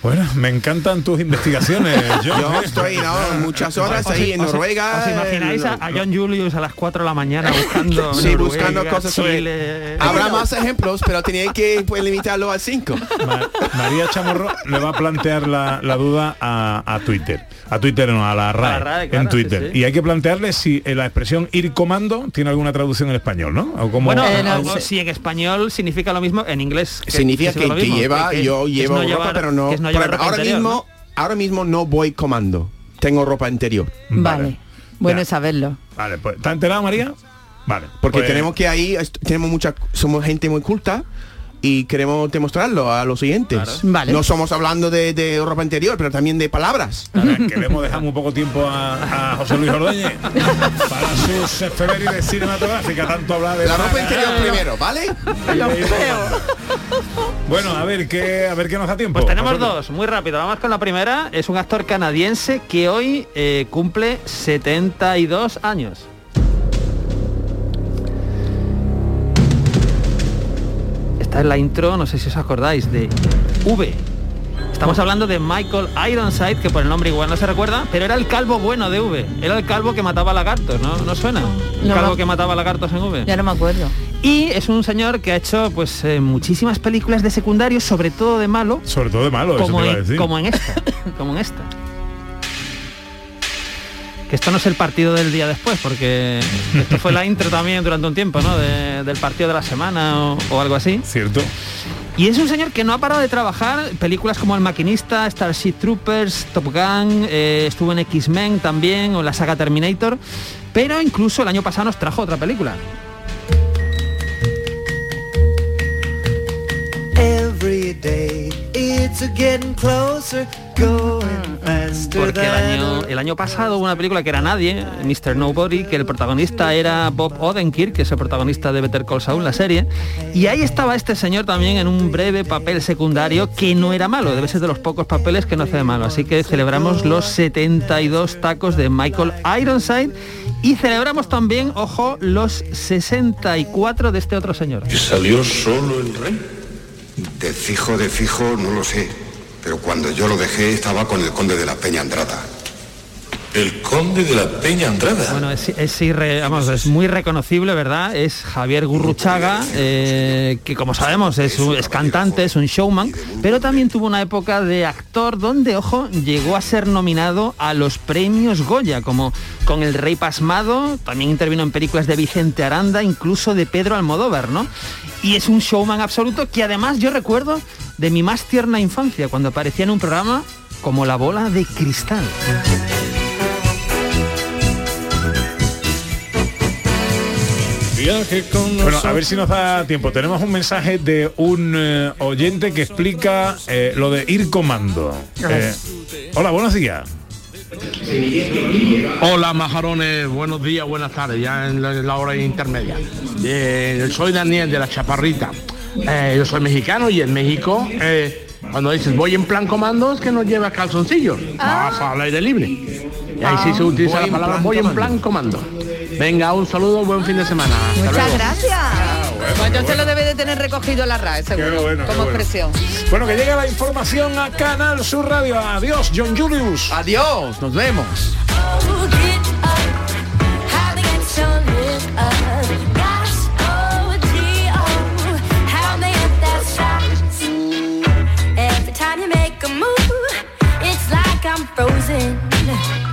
Bueno, me encantan tus investigaciones. Yo, Yo estoy ¿no? muchas horas ahí en ¿Os- Noruega. ¿Os imagináis a, a John Julius a las 4 de la mañana buscando Sí, Noruega, buscando cosas Chile? Habrá más ejemplos, pero tenía que pues, limitarlo a cinco. Ma- María Chamorro le va a plantear la, la duda a, a Twitter. A Twitter no, a la RAE, RAE, claro, en Twitter. sí, sí. Y hay que plantearle si eh, la expresión ir comando tiene alguna traducción en español, ¿no? O como, Bueno, Eh, si en español significa lo mismo, en inglés. Significa que, significa que mismo, lleva, que- yo llevo no ropa, pero no. no ahora interior, mismo, ¿no? ahora mismo no voy comando. Tengo ropa interior. Vale. Bueno Ya. saberlo. Vale, pues ¿está enterado María? Vale. Porque pues- tenemos que ahí, tenemos mucha, somos gente muy culta y queremos demostrarlo a los. Claro. Vale. No somos hablando de, de ropa interior, pero también de palabras. Ahora, que le hemos dejado un poco tiempo a, a José Luis Ordóñez para sus efemérides cinematográficas, tanto hablar de La ropa interior primero, ¿vale? Bueno, a ver qué a ver qué nos da tiempo. Pues tenemos dos, muy rápido. Vamos con la primera. Es un actor canadiense que hoy eh, cumple 72 años. Esta es la intro, no sé si os acordáis, de V. Estamos hablando de Michael Ironside, que por el nombre igual no se recuerda, pero era el calvo bueno de V. Era el calvo que mataba lagartos, ¿no? ¿No suena? El No, calvo no. que mataba lagartos en V. Ya no me acuerdo. Y es un señor que ha hecho pues eh, muchísimas películas de secundarios, sobre todo de malo, Sobre todo de malo, como eso te iba a en, como en esta, como en esta. Que esto no es el partido del día después, porque esto fue la intro también durante un tiempo, ¿no? De- del partido de la semana o, o algo así. Cierto. Y es un señor que no ha parado de trabajar películas como El Maquinista, Starship Troopers, Top Gun, eh, estuvo en X-Men también, o la saga Terminator, pero incluso el año pasado nos trajo otra película. Every day it's Porque el año, el año pasado hubo una película que era Nadie, Mr. Nobody, que el protagonista era Bob Odenkirk, que es el protagonista de Better Call Saul, la serie. Y ahí estaba este señor también en un breve papel secundario que no era malo, debe ser de los pocos papeles que no hace de malo. Así que celebramos los 72 tacos de Michael Ironside y celebramos también, ojo, los 64 de este otro señor. ¿Y salió solo el rey? De fijo, de fijo, no lo sé. Pero cuando yo lo dejé estaba con el conde de la Peña Andrada. El conde de la Peña Andrada. Bueno, es, irre- vamos, es muy reconocible, ¿verdad? Es Javier Gurruchaga, eh, que como sabemos es, un- es cantante, es un showman, pero también tuvo una época de actor donde, ojo, llegó a ser nominado a los premios Goya, como con El Rey Pasmado, también intervino en películas de Vicente Aranda, incluso de Pedro Almodóvar, ¿no? Y es un showman absoluto que además yo recuerdo de mi más tierna infancia, cuando aparecía en un programa como La Bola de Cristal. Bueno, a ver si nos da tiempo. Tenemos un mensaje de un eh, oyente que explica eh, lo de ir comando. Eh, hola, buenos días. Hola majarones, buenos días, buenas tardes, ya en la, en la hora intermedia. Eh, soy Daniel de la Chaparrita. Eh, yo soy mexicano y en México, eh, cuando dices voy en plan comando es que no llevas calzoncillos, vas al aire libre. Y ahí sí se utiliza Voy la palabra voy en plan comando. Venga, un saludo, buen fin de semana. Hasta Muchas luego. gracias. Pues yo se lo debe de tener recogido la RAE, seguro, Qué bueno, como bueno. expresión. Bueno, que llega la información a Canal Sur Radio. Adiós, John Julius. Adiós, nos vemos. Every time you make a move, it's like I'm frozen.